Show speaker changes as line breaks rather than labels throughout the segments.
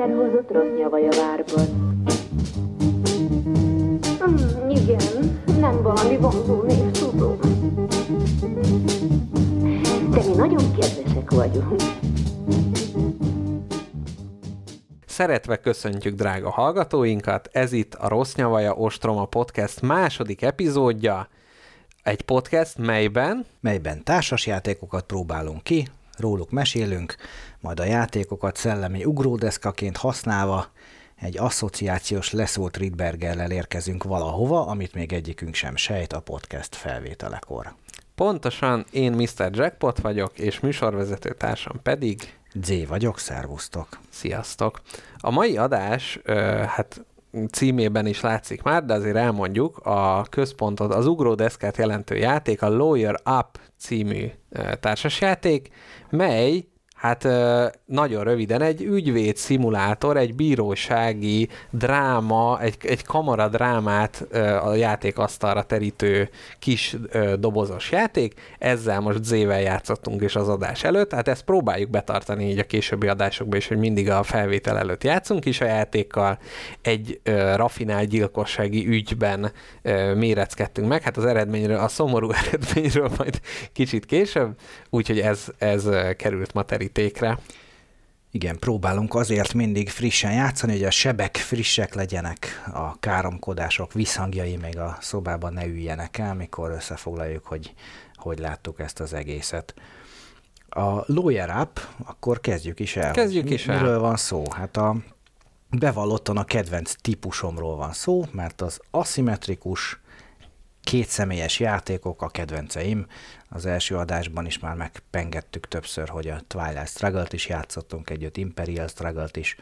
Szerhozott rossz nyavaja várban. Hmm, igen, nem valami vonzó név, tudom. De mi nagyon kedvesek vagyunk.
Szeretve köszöntjük drága hallgatóinkat, ez itt a Rossz Nyavaja Ostroma Podcast második epizódja, egy podcast, melyben...
Melyben társasjátékokat próbálunk ki, róluk mesélünk, majd a játékokat szellemi ugródeszkaként használva egy asszociációs leszólt Rydbergerrel érkezünk valahova, amit még egyikünk sem sejt a podcast felvételekor.
Pontosan, én Mr. Jackpot vagyok, és műsorvezető társam pedig...
Z vagyok, szervusztok!
Sziasztok! A mai adás, hát címében is látszik már, de azért elmondjuk, a központot, az ugródeszkát jelentő játék, a Lawyer Up című társasjáték, mely Hát nagyon röviden, egy ügyvéd szimulátor, egy bírósági dráma, egy, egy kamara drámát a játékasztalra terítő kis dobozos játék. Ezzel most Z-vel játszottunk is az adás előtt, hát ezt próbáljuk betartani így a későbbi adásokban is, hogy mindig a felvétel előtt játszunk is a játékkal. Egy rafinált gyilkossági ügyben méreckedtünk meg, hát az eredményről, a szomorú eredményről majd kicsit később, úgyhogy ez, ez került ma terítékre.
Igen, próbálunk azért mindig frissen játszani, hogy a sebek frissek legyenek, a káromkodások visszhangjai még a szobában ne üljenek el, mikor összefoglaljuk, hogy hogy láttuk ezt az egészet. A Lawyer Up, akkor kezdjük is el.
Kezdjük is el.
Miről van szó? Hát a bevallottan a kedvenc típusomról van szó, mert az aszimmetrikus, kétszemélyes játékok a kedvenceim. Az első adásban is már megpengettük többször, hogy a Twilight Struggle-t is játszottunk együtt, Imperial Struggle-t is.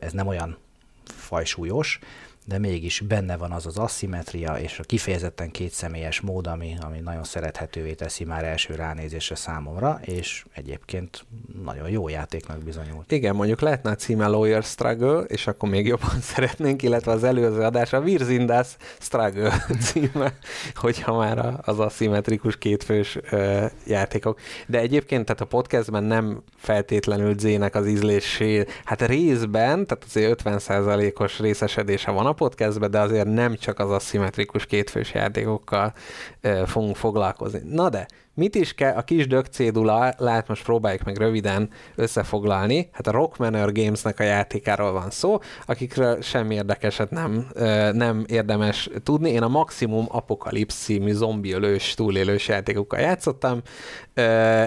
Ez nem olyan fajsúlyos, de mégis benne van az az asszimetria, és a kifejezetten kétszemélyes mód, ami, ami nagyon szerethetővé teszi már első ránézésre számomra, és egyébként nagyon jó játéknak bizonyult.
Igen, mondjuk lehetne a címe Lawyer Struggle, és akkor még jobban szeretnénk, illetve az előző adás a Virzindas Struggle címe, hogyha már az aszimmetrikus kétfős ö, játékok. De egyébként, tehát a podcastben nem feltétlenül Zének az ízlésé, hát részben, tehát azért 50%-os részesedése van a podcastbe, de azért nem csak az aszimmetrikus kétfős játékokkal ö, fogunk foglalkozni. Na de, mit is kell, a kis dög cédula, lát most próbáljuk meg röviden összefoglalni, hát a Rock Manor Gamesnek a játékáról van szó, akikről semmi érdekeset nem, nem érdemes tudni. Én a Maximum Apocalypse című zombiölős, túlélős játékokkal játszottam.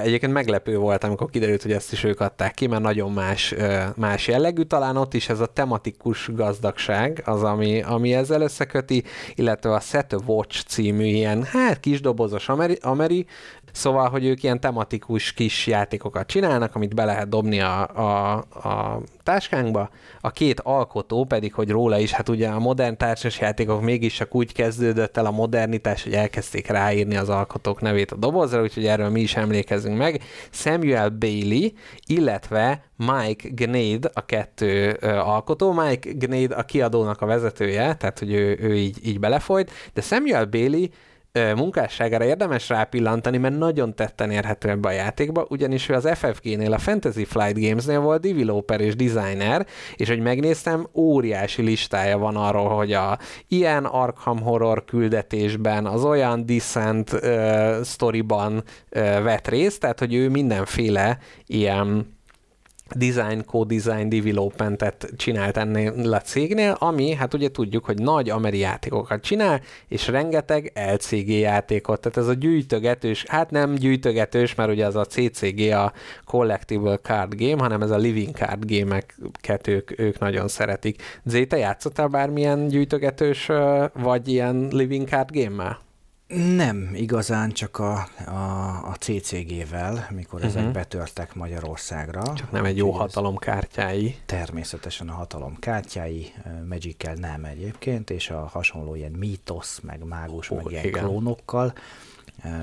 Egyébként meglepő volt, amikor kiderült, hogy ezt is ők adták ki, mert nagyon más, más jellegű. Talán ott is ez a tematikus gazdagság az, ami, ami ezzel összeköti, illetve a Set Watch című ilyen, hát kisdobozos ameri, ameri Szóval, hogy ők ilyen tematikus kis játékokat csinálnak, amit be lehet dobni a, a, a táskánkba. A két alkotó pedig, hogy róla is, hát ugye a modern társas játékok mégis csak úgy kezdődött el a modernitás, hogy elkezdték ráírni az alkotók nevét a dobozra, úgyhogy erről mi is emlékezünk meg. Samuel Bailey, illetve Mike Gnade a kettő ö, alkotó. Mike Gnade a kiadónak a vezetője, tehát hogy ő, ő így, így belefolyt, de Samuel Bailey munkásságára érdemes rápillantani, mert nagyon tetten érhető ebbe a játékba, ugyanis ő az FFG-nél, a Fantasy Flight Games-nél volt developer és designer, és hogy megnéztem, óriási listája van arról, hogy a ilyen Arkham Horror küldetésben, az olyan Descent uh, storyban uh, vett részt, tehát hogy ő mindenféle ilyen design, co-design developmentet csinált ennél a cégnél, ami, hát ugye tudjuk, hogy nagy ameri játékokat csinál, és rengeteg LCG játékot, tehát ez a gyűjtögetős, hát nem gyűjtögetős, mert ugye az a CCG a Collectible Card Game, hanem ez a Living Card Game-eket ők, ők nagyon szeretik. Zé, te játszottál bármilyen gyűjtögetős, vagy ilyen Living Card Game-mel?
Nem igazán, csak a, a, a CCG-vel, mikor uh-huh. ezek betörtek Magyarországra.
Csak nem egy jó hatalom kártyái.
Természetesen a hatalom kártyái, magic nem egyébként, és a hasonló ilyen mítosz, meg mágus, oh, meg ilyen igen. klónokkal.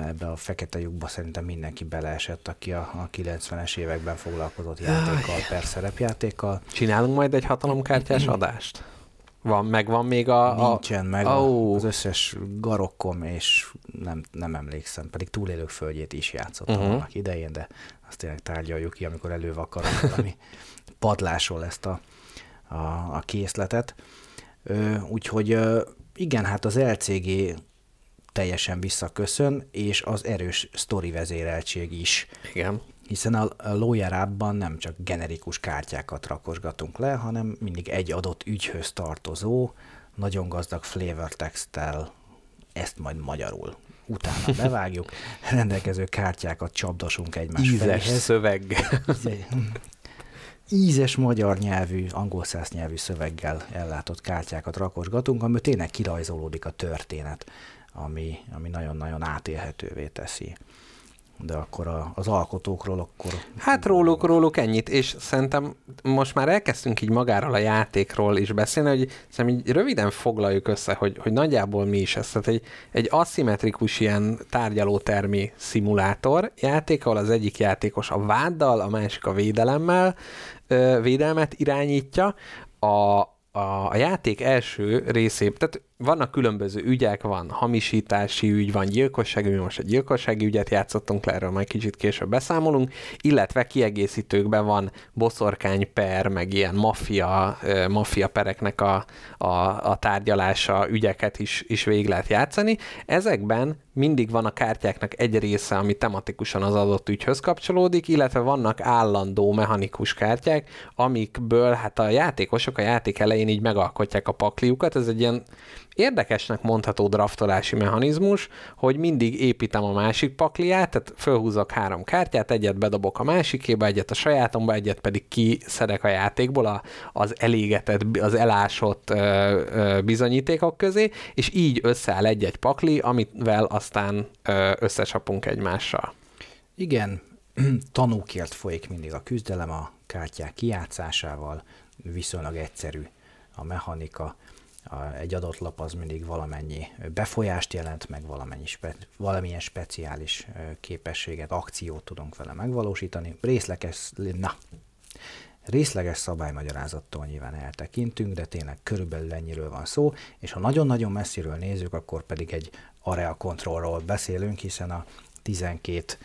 Ebbe a fekete lyukba szerintem mindenki beleesett, aki a, a 90-es években foglalkozott játékkal, per szerepjátékkal.
Csinálunk majd egy hatalomkártyás adást? Van, megvan még a...
Nincsen meg oh. az összes garokkom, és nem, nem emlékszem, pedig túlélők földjét is játszottam uh-huh. annak idején, de azt tényleg tárgyaljuk ki, amikor elővakarok valami padlásról ezt a, a, a készletet. Ö, úgyhogy ö, igen, hát az LCG teljesen visszaköszön, és az erős sztori vezéreltség is.
Igen
hiszen a, Lawyer nem csak generikus kártyákat rakosgatunk le, hanem mindig egy adott ügyhöz tartozó, nagyon gazdag flavor texttel, ezt majd magyarul utána bevágjuk, rendelkező kártyákat csapdosunk egymás
Ízes feléhez. szöveg.
Ízes magyar nyelvű, angol száz nyelvű szöveggel ellátott kártyákat rakosgatunk, amiből tényleg kirajzolódik a történet, ami, ami nagyon-nagyon átélhetővé teszi de akkor a, az alkotókról akkor...
Hát róluk, róluk ennyit, és szerintem most már elkezdtünk így magáról a játékról is beszélni, hogy szerintem így röviden foglaljuk össze, hogy, hogy nagyjából mi is ez. Tehát egy, egy aszimmetrikus ilyen tárgyalótermi szimulátor játék, ahol az egyik játékos a váddal, a másik a védelemmel, védelmet irányítja, a, a, a játék első részében, tehát vannak különböző ügyek, van hamisítási ügy, van gyilkossági, mi most a gyilkossági ügyet játszottunk le, erről majd kicsit később beszámolunk, illetve kiegészítőkben van boszorkány per, meg ilyen maffia, maffia pereknek a, a, a tárgyalása, ügyeket is, is végig lehet játszani. Ezekben mindig van a kártyáknak egy része, ami tematikusan az adott ügyhöz kapcsolódik, illetve vannak állandó mechanikus kártyák, amikből hát a játékosok a játék elején így megalkotják a pakliukat, ez egy ilyen érdekesnek mondható draftolási mechanizmus, hogy mindig építem a másik pakliát, tehát fölhúzok három kártyát, egyet bedobok a másikéba, egyet a sajátomba, egyet pedig kiszedek a játékból a, az elégetett, az elásott ö, ö, bizonyítékok közé, és így összeáll egy-egy pakli, amivel aztán összecsapunk egymással.
Igen, tanúkért folyik mindig a küzdelem a kártyák kijátszásával, viszonylag egyszerű a mechanika a, egy adott lap az mindig valamennyi befolyást jelent, meg valamennyi spe, valamilyen speciális képességet, akciót tudunk vele megvalósítani. Részleges, na, részleges szabálymagyarázattól nyilván eltekintünk, de tényleg körülbelül ennyiről van szó, és ha nagyon-nagyon messziről nézzük, akkor pedig egy area controlról beszélünk, hiszen a 12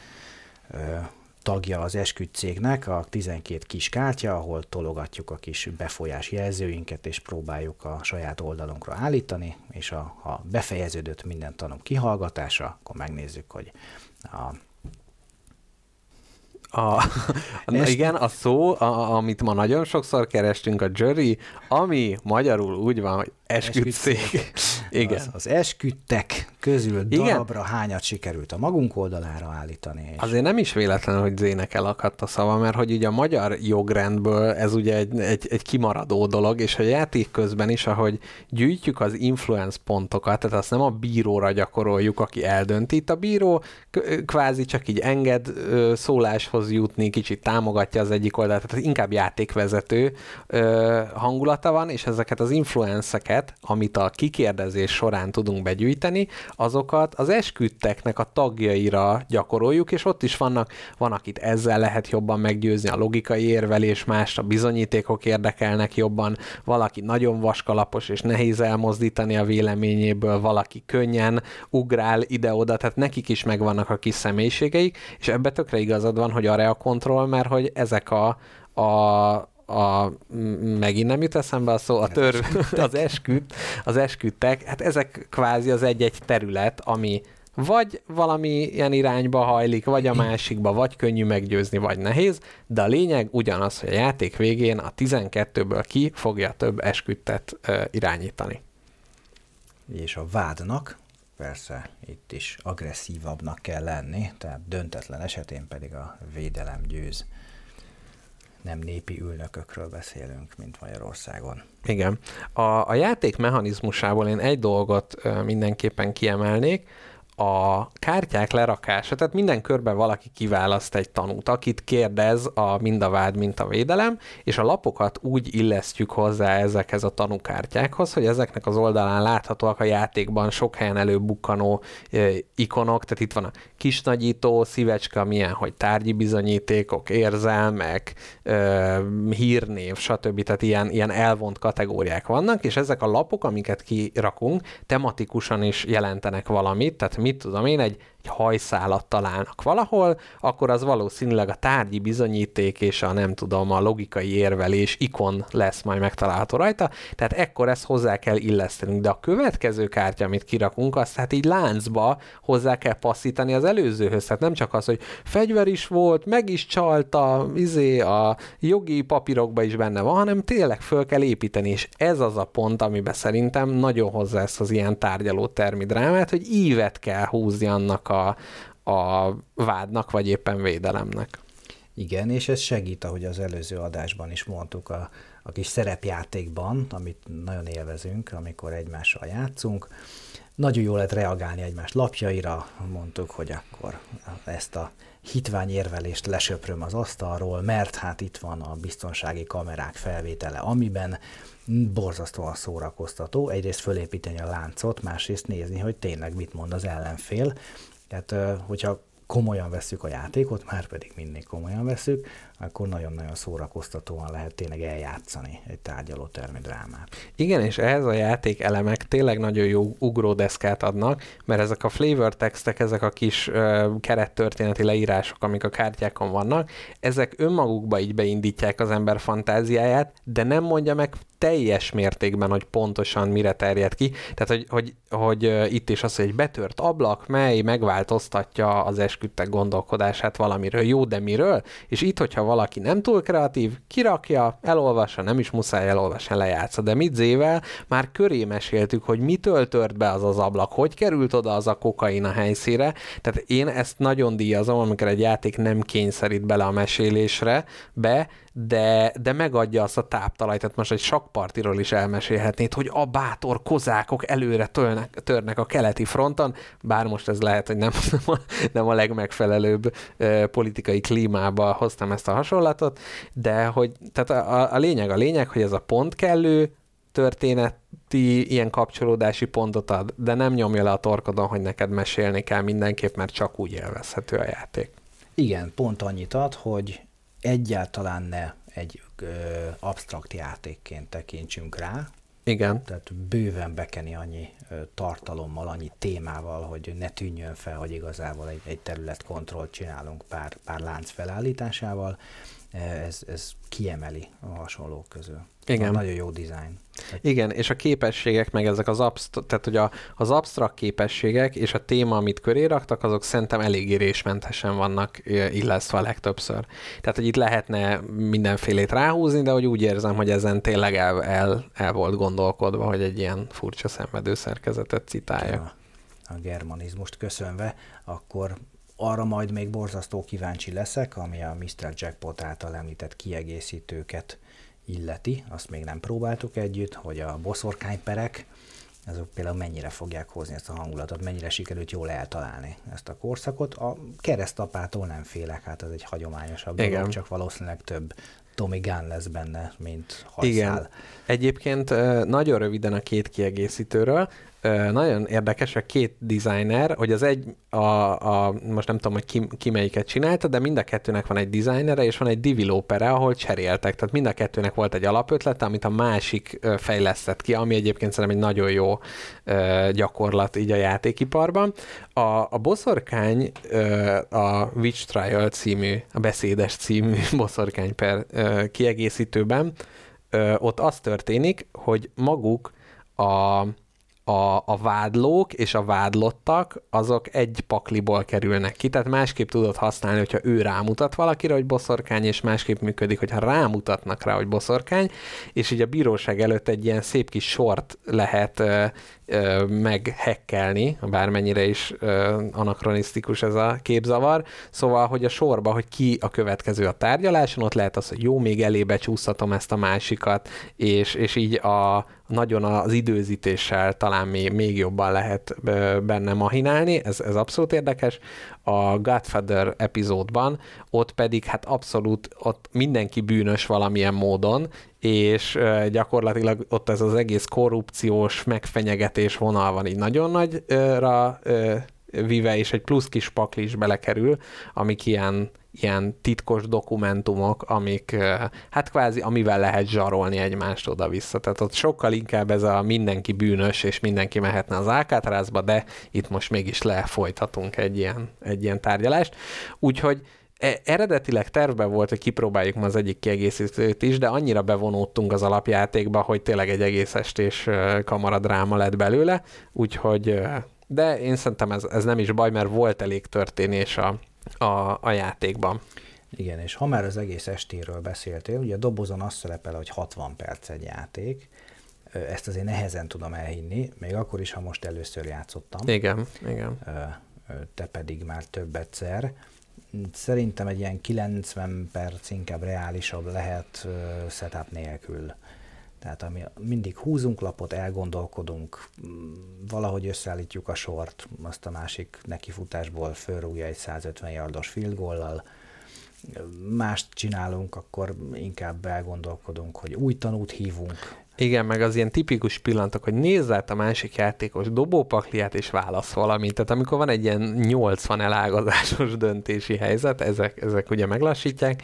tagja az esküdt cégnek a 12 kis kártya, ahol tologatjuk a kis befolyás jelzőinket, és próbáljuk a saját oldalunkra állítani, és a, ha befejeződött minden tanúk kihallgatása, akkor megnézzük, hogy a
a, a, igen, a szó, a, amit ma nagyon sokszor kerestünk, a jury, ami magyarul úgy van, hogy esküdszék.
Igen. Az, az esküdtek közül darabra Igen. hányat sikerült a magunk oldalára állítani.
És... Azért nem is véletlen, hogy Zének elakadt a szava, mert hogy ugye a magyar jogrendből ez ugye egy, egy, egy kimaradó dolog, és a játék közben is, ahogy gyűjtjük az influence pontokat, tehát azt nem a bíróra gyakoroljuk, aki eldönti. Itt a bíró kvázi csak így enged szóláshoz jutni, kicsit támogatja az egyik oldalt, tehát inkább játékvezető hangulata van, és ezeket az influenceket, amit a kikérdezés során tudunk begyűjteni, azokat az esküdteknek a tagjaira gyakoroljuk, és ott is vannak, van, akit ezzel lehet jobban meggyőzni, a logikai érvelés, más a bizonyítékok érdekelnek jobban, valaki nagyon vaskalapos és nehéz elmozdítani a véleményéből, valaki könnyen ugrál ide-oda, tehát nekik is megvannak a kis személyiségeik, és ebbe tökre igazad van, hogy a kontroll, mert hogy ezek a, a a, megint nem jut eszembe a szó, a tör, az esküt, az esküdtek, hát ezek kvázi az egy-egy terület, ami vagy valami ilyen irányba hajlik, vagy a másikba, vagy könnyű meggyőzni, vagy nehéz, de a lényeg ugyanaz, hogy a játék végén a 12-ből ki fogja több esküdtet irányítani.
És a vádnak persze itt is agresszívabbnak kell lenni, tehát döntetlen esetén pedig a védelem győz nem népi ülnökökről beszélünk, mint Magyarországon.
Igen. A, a játék mechanizmusából én egy dolgot mindenképpen kiemelnék, a kártyák lerakása, tehát minden körben valaki kiválaszt egy tanút, akit kérdez a mind a vád, mint a védelem, és a lapokat úgy illesztjük hozzá ezekhez a tanúkártyákhoz, hogy ezeknek az oldalán láthatóak a játékban sok helyen előbukkanó e, ikonok, tehát itt van a kisnagyító, szívecske, milyen, hogy tárgyi bizonyítékok, érzelmek, e, hírnév, stb. Tehát ilyen, ilyen elvont kategóriák vannak, és ezek a lapok, amiket kirakunk, tematikusan is jelentenek valamit, tehát mit tudom én, egy egy hajszálat találnak valahol, akkor az valószínűleg a tárgyi bizonyíték és a nem tudom, a logikai érvelés ikon lesz majd megtalálható rajta, tehát ekkor ezt hozzá kell illesztenünk, de a következő kártya, amit kirakunk, azt hát így láncba hozzá kell passzítani az előzőhöz, tehát nem csak az, hogy fegyver is volt, meg is csalta, izé, a jogi papírokban is benne van, hanem tényleg föl kell építeni, és ez az a pont, amiben szerintem nagyon hozzá ezt az ilyen tárgyaló termidrámát, hogy ívet kell húzni annak a a, vádnak, vagy éppen védelemnek.
Igen, és ez segít, ahogy az előző adásban is mondtuk, a, a kis szerepjátékban, amit nagyon élvezünk, amikor egymással játszunk. Nagyon jól lehet reagálni egymás lapjaira, mondtuk, hogy akkor ezt a hitvány érvelést lesöpröm az asztalról, mert hát itt van a biztonsági kamerák felvétele, amiben borzasztóan szórakoztató. Egyrészt fölépíteni a láncot, másrészt nézni, hogy tényleg mit mond az ellenfél, tehát, hogyha komolyan veszük a játékot, már pedig mindig komolyan veszük, akkor nagyon-nagyon szórakoztatóan lehet tényleg eljátszani egy tárgyaló drámát.
Igen, és ehhez a játék elemek tényleg nagyon jó ugródeszkát adnak, mert ezek a flavor textek, ezek a kis uh, kerettörténeti leírások, amik a kártyákon vannak, ezek önmagukba így beindítják az ember fantáziáját, de nem mondja meg teljes mértékben, hogy pontosan mire terjed ki. Tehát, hogy, hogy, hogy itt is az, hogy egy betört ablak, mely megváltoztatja az esküdtek gondolkodását valamiről. Jó, de miről? És itt, hogyha valaki nem túl kreatív, kirakja, elolvassa, nem is muszáj elolvasni, lejátsza. De mit zével? Már köré meséltük, hogy mitől tört be az az ablak, hogy került oda az a kokain a helyszíre. Tehát én ezt nagyon díjazom, amikor egy játék nem kényszerít bele a mesélésre, be, de, de megadja azt a táptalajt, tehát most egy sakpartiról is elmesélhetnéd, hogy a bátor kozákok előre törnek, törnek a keleti fronton, bár most ez lehet, hogy nem, nem, a, nem a legmegfelelőbb e, politikai klímába hoztam ezt a hasonlatot, de hogy tehát a, a lényeg a lényeg, hogy ez a pont kellő, történeti ilyen kapcsolódási pontot ad, de nem nyomja le a torkodon, hogy neked mesélni kell mindenképp, mert csak úgy élvezhető a játék.
Igen, pont annyit ad, hogy egyáltalán ne egy ö, absztrakt játékként tekintsünk rá.
Igen.
Tehát bőven bekeni annyi ö, tartalommal, annyi témával, hogy ne tűnjön fel, hogy igazából egy, egy területkontrollt csinálunk pár, pár lánc felállításával. Ez, ez kiemeli a hasonlók közül. Igen. Nagyon jó dizájn.
Igen, és a képességek, meg ezek az, abst- tehát, hogy a, az absztrakt képességek és a téma, amit köré raktak, azok szerintem elég érésmentesen vannak illesztve a legtöbbször. Tehát, hogy itt lehetne mindenfélét ráhúzni, de hogy úgy érzem, hogy ezen tényleg el, el, el volt gondolkodva, hogy egy ilyen furcsa szenvedő szerkezetet citálja.
A, a germanizmust köszönve, akkor arra majd még borzasztó kíváncsi leszek, ami a Mr. Jackpot által említett kiegészítőket illeti, azt még nem próbáltuk együtt, hogy a boszorkányperek, azok például mennyire fogják hozni ezt a hangulatot, mennyire sikerült jól eltalálni ezt a korszakot. A keresztapától nem félek, hát ez egy hagyományosabb Igen. dolog, csak valószínűleg több Tommy Gunn lesz benne, mint hajszál. Igen.
Egyébként nagyon röviden a két kiegészítőről nagyon érdekes, a két designer, hogy az egy, a, a, most nem tudom, hogy ki, ki melyiket csinálta, de mind a kettőnek van egy designere, és van egy developere, ahol cseréltek. Tehát mind a kettőnek volt egy alapötlete, amit a másik fejlesztett ki, ami egyébként szerintem egy nagyon jó gyakorlat így a játékiparban. A, a boszorkány, a Witch Trial című, a beszédes című boszorkány per kiegészítőben, ott az történik, hogy maguk a a, a vádlók és a vádlottak, azok egy pakliból kerülnek ki, tehát másképp tudod használni, hogyha ő rámutat valakire, hogy boszorkány, és másképp működik, hogyha rámutatnak rá, hogy boszorkány, és így a bíróság előtt egy ilyen szép kis sort lehet ö, ö, meghekkelni, bármennyire is ö, anakronisztikus ez a képzavar, szóval, hogy a sorba, hogy ki a következő a tárgyaláson, ott lehet az, hogy jó, még elébe csúszhatom ezt a másikat, és, és így a, nagyon az időzítéssel talán még, még jobban lehet benne mahinálni, ez, ez abszolút érdekes. A Godfather epizódban ott pedig hát abszolút ott mindenki bűnös valamilyen módon, és gyakorlatilag ott ez az egész korrupciós megfenyegetés vonal van így nagyon nagyra vive, és egy plusz kis pakli is belekerül, amik ilyen, ilyen titkos dokumentumok, amik hát kvázi amivel lehet zsarolni egymást oda-vissza. Tehát ott sokkal inkább ez a mindenki bűnös, és mindenki mehetne az Alcatrazba, de itt most mégis lefolytatunk egy ilyen, egy ilyen tárgyalást. Úgyhogy e, eredetileg tervben volt, hogy kipróbáljuk ma az egyik kiegészítőt is, de annyira bevonódtunk az alapjátékba, hogy tényleg egy egész estés kamaradráma lett belőle, úgyhogy de én szerintem ez, ez nem is baj, mert volt elég történés a, a, a játékban.
Igen, és ha már az egész estéről beszéltél, ugye a dobozon azt szerepel, hogy 60 perc egy játék, ezt azért nehezen tudom elhinni, még akkor is, ha most először játszottam.
Igen, igen.
Te pedig már több egyszer. Szerintem egy ilyen 90 perc inkább reálisabb lehet setup nélkül. Tehát ami, mindig húzunk lapot, elgondolkodunk, mm, valahogy összeállítjuk a sort, azt a másik nekifutásból fölrúgja egy 150 yardos field goal mást csinálunk, akkor inkább elgondolkodunk, hogy új tanút hívunk.
Igen, meg az ilyen tipikus pillanatok, hogy nézz át a másik játékos dobópakliát és válasz valamit. Tehát amikor van egy ilyen 80 elágazásos döntési helyzet, ezek, ezek ugye meglassítják.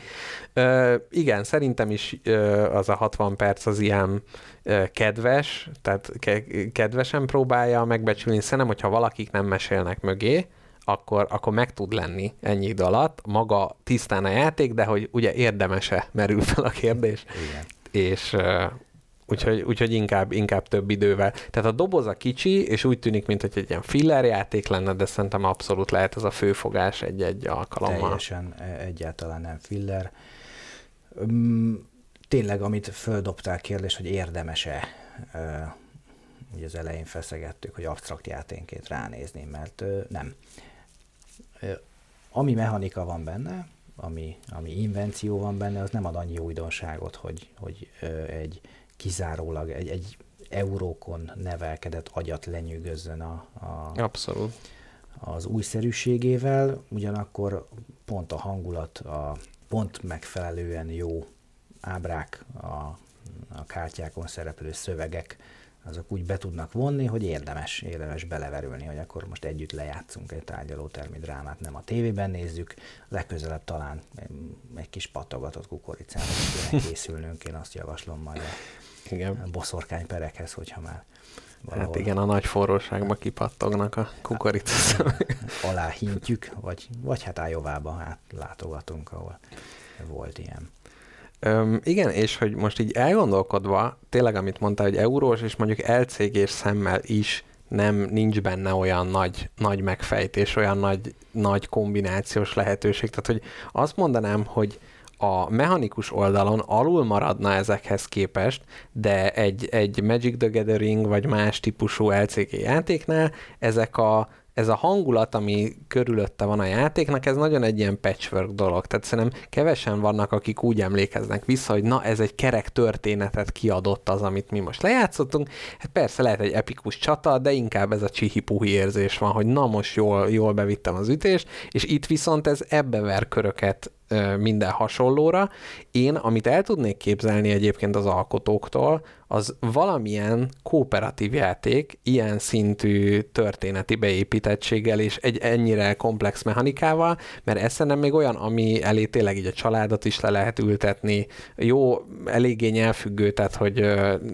Ö, igen, szerintem is ö, az a 60 perc az ilyen ö, kedves, tehát ke- kedvesen próbálja megbecsülni. Szerintem, hogyha valakik nem mesélnek mögé, akkor, akkor meg tud lenni ennyi idő alatt. Maga tisztán a játék, de hogy ugye érdemese merül fel a kérdés.
Igen.
És Úgyhogy, úgyhogy inkább, inkább több idővel. Tehát a doboz a kicsi, és úgy tűnik, mint hogy egy ilyen filler játék lenne, de szerintem abszolút lehet ez a főfogás egy-egy alkalommal.
Teljesen e, egyáltalán nem filler. Tényleg, amit földobtál kérdés, hogy érdemese, ugye az elején feszegettük, hogy absztrakt játénként ránézni, mert nem. Ami mechanika van benne, ami, ami invenció van benne, az nem ad annyi újdonságot, hogy, hogy egy kizárólag egy, egy eurókon nevelkedett agyat lenyűgözzön a, a,
Abszolút.
az újszerűségével, ugyanakkor pont a hangulat, a pont megfelelően jó ábrák, a, a kártyákon szereplő szövegek, azok úgy be tudnak vonni, hogy érdemes, érdemes beleverülni, hogy akkor most együtt lejátszunk egy tárgyalótermi drámát, nem a tévében nézzük, legközelebb talán egy kis patogatott kukoricával készülnünk, én azt javaslom majd a igen. boszorkányperekhez, hogyha már
Valahol. Hát igen, a nagy forróságban kipattognak a kukoricát.
Hát, alá hintjük, vagy, vagy hát Ájovába hát látogatunk, ahol volt ilyen.
Öm, igen, és hogy most így elgondolkodva, tényleg amit mondtál, hogy eurós, és mondjuk LCG-s szemmel is nem, nincs benne olyan nagy, nagy megfejtés, olyan nagy, nagy kombinációs lehetőség. Tehát, hogy azt mondanám, hogy a mechanikus oldalon alul maradna ezekhez képest, de egy, egy Magic the Gathering vagy más típusú LCG játéknál ezek a ez a hangulat, ami körülötte van a játéknak, ez nagyon egy ilyen patchwork dolog. Tehát szerintem kevesen vannak, akik úgy emlékeznek vissza, hogy na, ez egy kerek történetet kiadott az, amit mi most lejátszottunk. Hát persze lehet egy epikus csata, de inkább ez a csihipuhi érzés van, hogy na most jól, jól bevittem az ütést, és itt viszont ez ebbe ver köröket minden hasonlóra. Én, amit el tudnék képzelni egyébként az alkotóktól, az valamilyen kooperatív játék, ilyen szintű történeti beépítettséggel és egy ennyire komplex mechanikával, mert ez nem még olyan, ami elé tényleg így a családot is le lehet ültetni, jó, eléggé nyelvfüggő, tehát hogy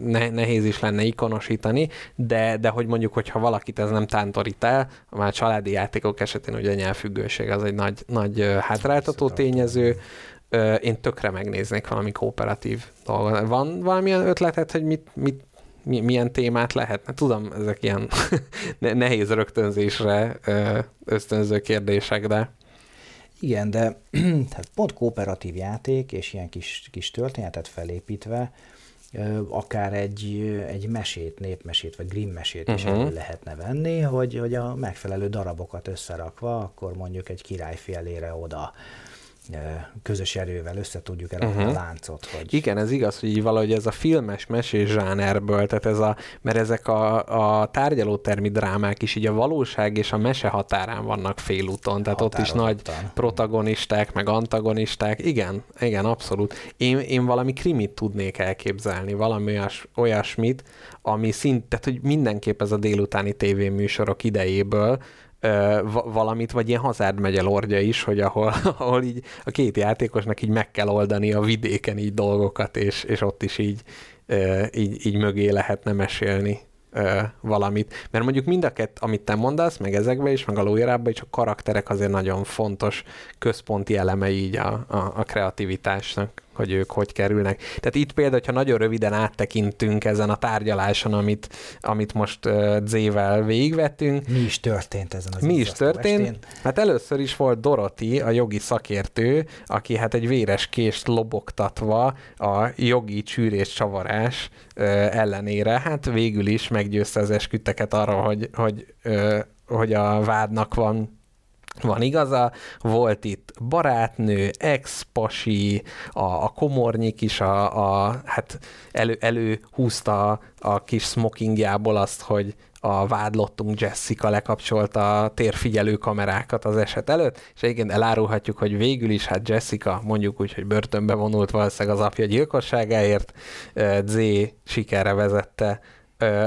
ne, nehéz is lenne ikonosítani, de, de hogy mondjuk, hogyha valakit ez nem tántorít el, már családi játékok esetén ugye a nyelvfüggőség az egy nagy, nagy hátráltató tényező, én tökre megnéznék valami kooperatív dolgot. Van valamilyen ötletet, hogy mit, mit milyen témát lehetne? Tudom, ezek ilyen nehéz rögtönzésre ösztönző kérdések, de...
Igen, de tehát pont kooperatív játék, és ilyen kis, kis történetet felépítve, akár egy, egy mesét, népmesét, vagy Grimm mesét is uh-huh. elő lehetne venni, hogy, hogy a megfelelő darabokat összerakva, akkor mondjuk egy királyfélére oda közös erővel össze tudjuk eladni uh-huh. a láncot. Hogy...
Igen, ez igaz, hogy így valahogy ez a filmes mesés zsánerből, tehát ez a, mert ezek a, a tárgyalótermi drámák is így a valóság és a mese határán vannak félúton, tehát ott is nagy protagonisták, meg antagonisták, igen, igen, abszolút. Én, én valami krimit tudnék elképzelni, valami olyas, olyasmit, ami szint, tehát hogy mindenképp ez a délutáni tévéműsorok idejéből, ö, valamit, vagy ilyen Hazard megye lordja is, hogy ahol, ahol így a két játékosnak így meg kell oldani a vidéken így dolgokat, és, és ott is így, ö, így, így mögé lehetne mesélni ö, valamit. Mert mondjuk mind a kett, amit te mondasz, meg ezekben is, meg a lóirában is a karakterek azért nagyon fontos központi eleme így a, a, a kreativitásnak hogy ők hogy kerülnek. Tehát itt például, ha nagyon röviden áttekintünk ezen a tárgyaláson, amit, amit most uh, Z-vel végigvettünk.
Mi is történt ezen az
Mi is történt? Estén? Hát először is volt Doroti, a jogi szakértő, aki hát egy véres kést lobogtatva a jogi csűrés csavarás uh, ellenére, hát végül is meggyőzte az esküdteket arra, hogy, hogy, uh, hogy a vádnak van van igaza, volt itt barátnő, ex-pasi, a, a komornyik is a, a hát elő, előhúzta a kis smokingjából azt, hogy a vádlottunk Jessica lekapcsolta a térfigyelő kamerákat az eset előtt, és igen, elárulhatjuk, hogy végül is hát Jessica mondjuk úgy, hogy börtönbe vonult valószínűleg az apja gyilkosságáért, Z sikerre vezette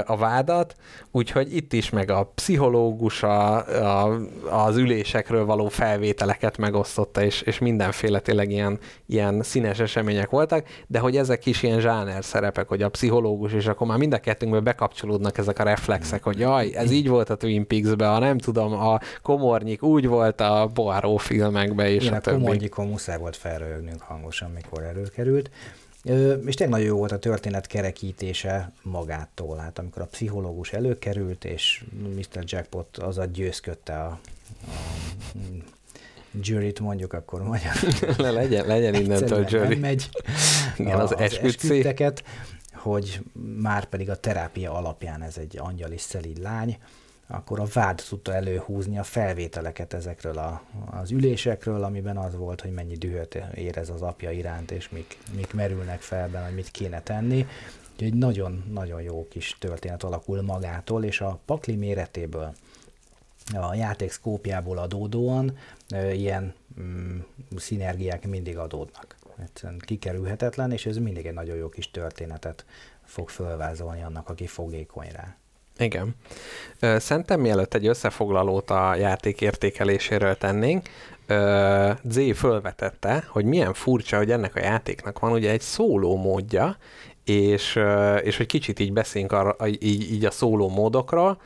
a vádat, úgyhogy itt is meg a pszichológus a, a, az ülésekről való felvételeket megosztotta, és, és mindenféle tényleg ilyen, ilyen színes események voltak, de hogy ezek is ilyen zsáner szerepek, hogy a pszichológus, és akkor már mind a kettőnkből bekapcsolódnak ezek a reflexek, hogy jaj, ez így volt a Twin Peaks-be, a nem tudom, a komornyik úgy volt a Poirot filmekben, és
Igen,
a,
a többi. komornyikon muszáj volt felröhögnünk hangosan, mikor előkerült. És tényleg nagyon jó volt a történet kerekítése magától. Hát amikor a pszichológus előkerült, és Mr. Jackpot az a győzködte a, a juryt mondjuk, akkor magyar.
Le, legyen, legyen innentől jury.
Megy Igen, az, az esküdteket, hogy már pedig a terápia alapján ez egy angyali szelíd lány, akkor a vád tudta előhúzni a felvételeket ezekről a, az ülésekről, amiben az volt, hogy mennyi dühöt érez az apja iránt, és mik, mik merülnek fel benne, hogy mit kéne tenni. Egy nagyon-nagyon jó kis történet alakul magától, és a pakli méretéből, a játék szkópjából adódóan e, ilyen mm, szinergiák mindig adódnak. Egyszerűen kikerülhetetlen, és ez mindig egy nagyon jó kis történetet fog fölvázolni annak, aki fogékony rá.
Igen. Szerintem mielőtt egy összefoglalót a játék értékeléséről tennénk, Z fölvetette, hogy milyen furcsa, hogy ennek a játéknak van ugye egy szóló módja, és, és hogy kicsit így beszéljünk arra, így, így a szóló módokról,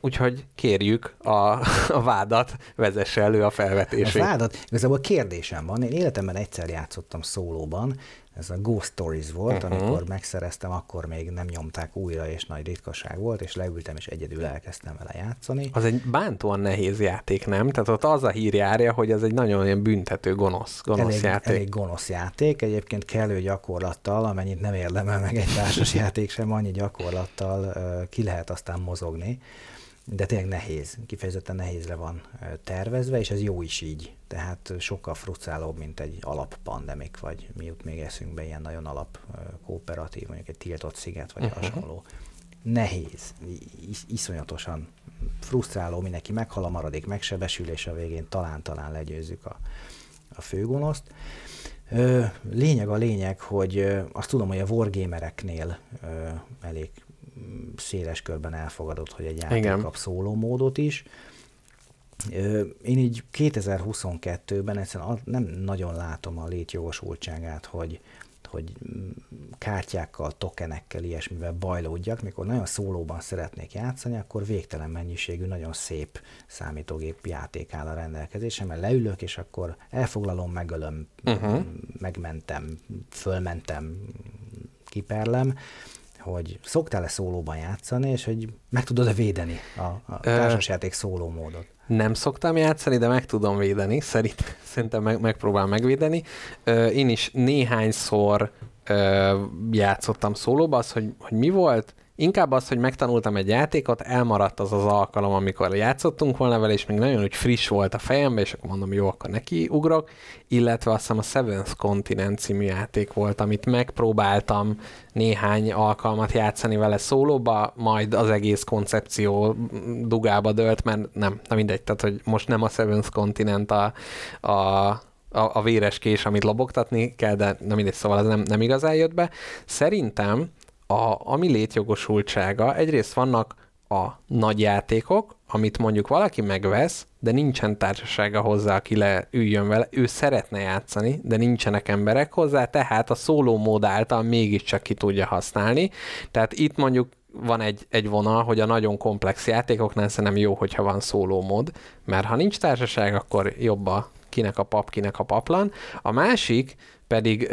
úgyhogy kérjük a, a vádat, vezesse elő a felvetését.
A vádat, igazából kérdésem van, én életemben egyszer játszottam szólóban, ez a Ghost Stories volt, uh-huh. amikor megszereztem, akkor még nem nyomták újra, és nagy ritkaság volt, és leültem, és egyedül elkezdtem vele játszani.
Az egy bántóan nehéz játék, nem? Tehát ott az a hír járja, hogy ez egy nagyon ilyen büntető, gonosz, gonosz
elég,
játék.
Elég gonosz játék, egyébként kellő gyakorlattal, amennyit nem érdemel meg egy társas játék sem, annyi gyakorlattal ki lehet aztán mozogni de tényleg nehéz, kifejezetten nehézre van tervezve, és ez jó is így. Tehát sokkal frusztrálóbb, mint egy alap pandemik, vagy mi jut még eszünkbe ilyen nagyon alap kooperatív, mondjuk egy tiltott sziget, vagy uh-huh. hasonló. Nehéz, is, iszonyatosan frusztráló, mindenki meghal a maradék, megsebesül, és a végén talán-talán legyőzzük a, a főgonoszt. Lényeg a lényeg, hogy azt tudom, hogy a wargamereknél elég széles körben elfogadott, hogy egy játék Igen. kap szóló módot is. Én így 2022-ben egyszerűen nem nagyon látom a létjogosultságát, hogy, hogy kártyákkal, tokenekkel, ilyesmivel bajlódjak, mikor nagyon szólóban szeretnék játszani, akkor végtelen mennyiségű, nagyon szép számítógép játék áll a rendelkezésemben. Leülök, és akkor elfoglalom, megölöm, uh-huh. megmentem, fölmentem, kiperlem, hogy szoktál-e szólóban játszani, és hogy meg tudod-e védeni a, a társasjáték szóló módot?
Nem szoktam játszani, de meg tudom védeni, szerint, szerintem meg, megpróbál megvédeni. Én is néhányszor játszottam szólóba, az, hogy, hogy mi volt, Inkább az, hogy megtanultam egy játékot, elmaradt az az alkalom, amikor játszottunk volna vele, és még nagyon úgy friss volt a fejembe, és akkor mondom, jó, akkor neki ugrok, illetve azt hiszem a Seventh Continent című játék volt, amit megpróbáltam néhány alkalmat játszani vele szólóba, majd az egész koncepció dugába dölt, mert nem, nem mindegy, tehát hogy most nem a Seventh Continent a, a a, a véres kés, amit lobogtatni kell, de nem mindegy, szóval ez nem, nem igazán jött be. Szerintem a, ami létjogosultsága, egyrészt vannak a nagy játékok, amit mondjuk valaki megvesz, de nincsen társasága hozzá, aki leüljön vele, ő szeretne játszani, de nincsenek emberek hozzá, tehát a szóló mód által mégiscsak ki tudja használni. Tehát itt mondjuk van egy, egy vonal, hogy a nagyon komplex játékoknál szerintem jó, hogyha van szóló mód, mert ha nincs társaság, akkor jobb a kinek a pap, kinek a paplan. A másik pedig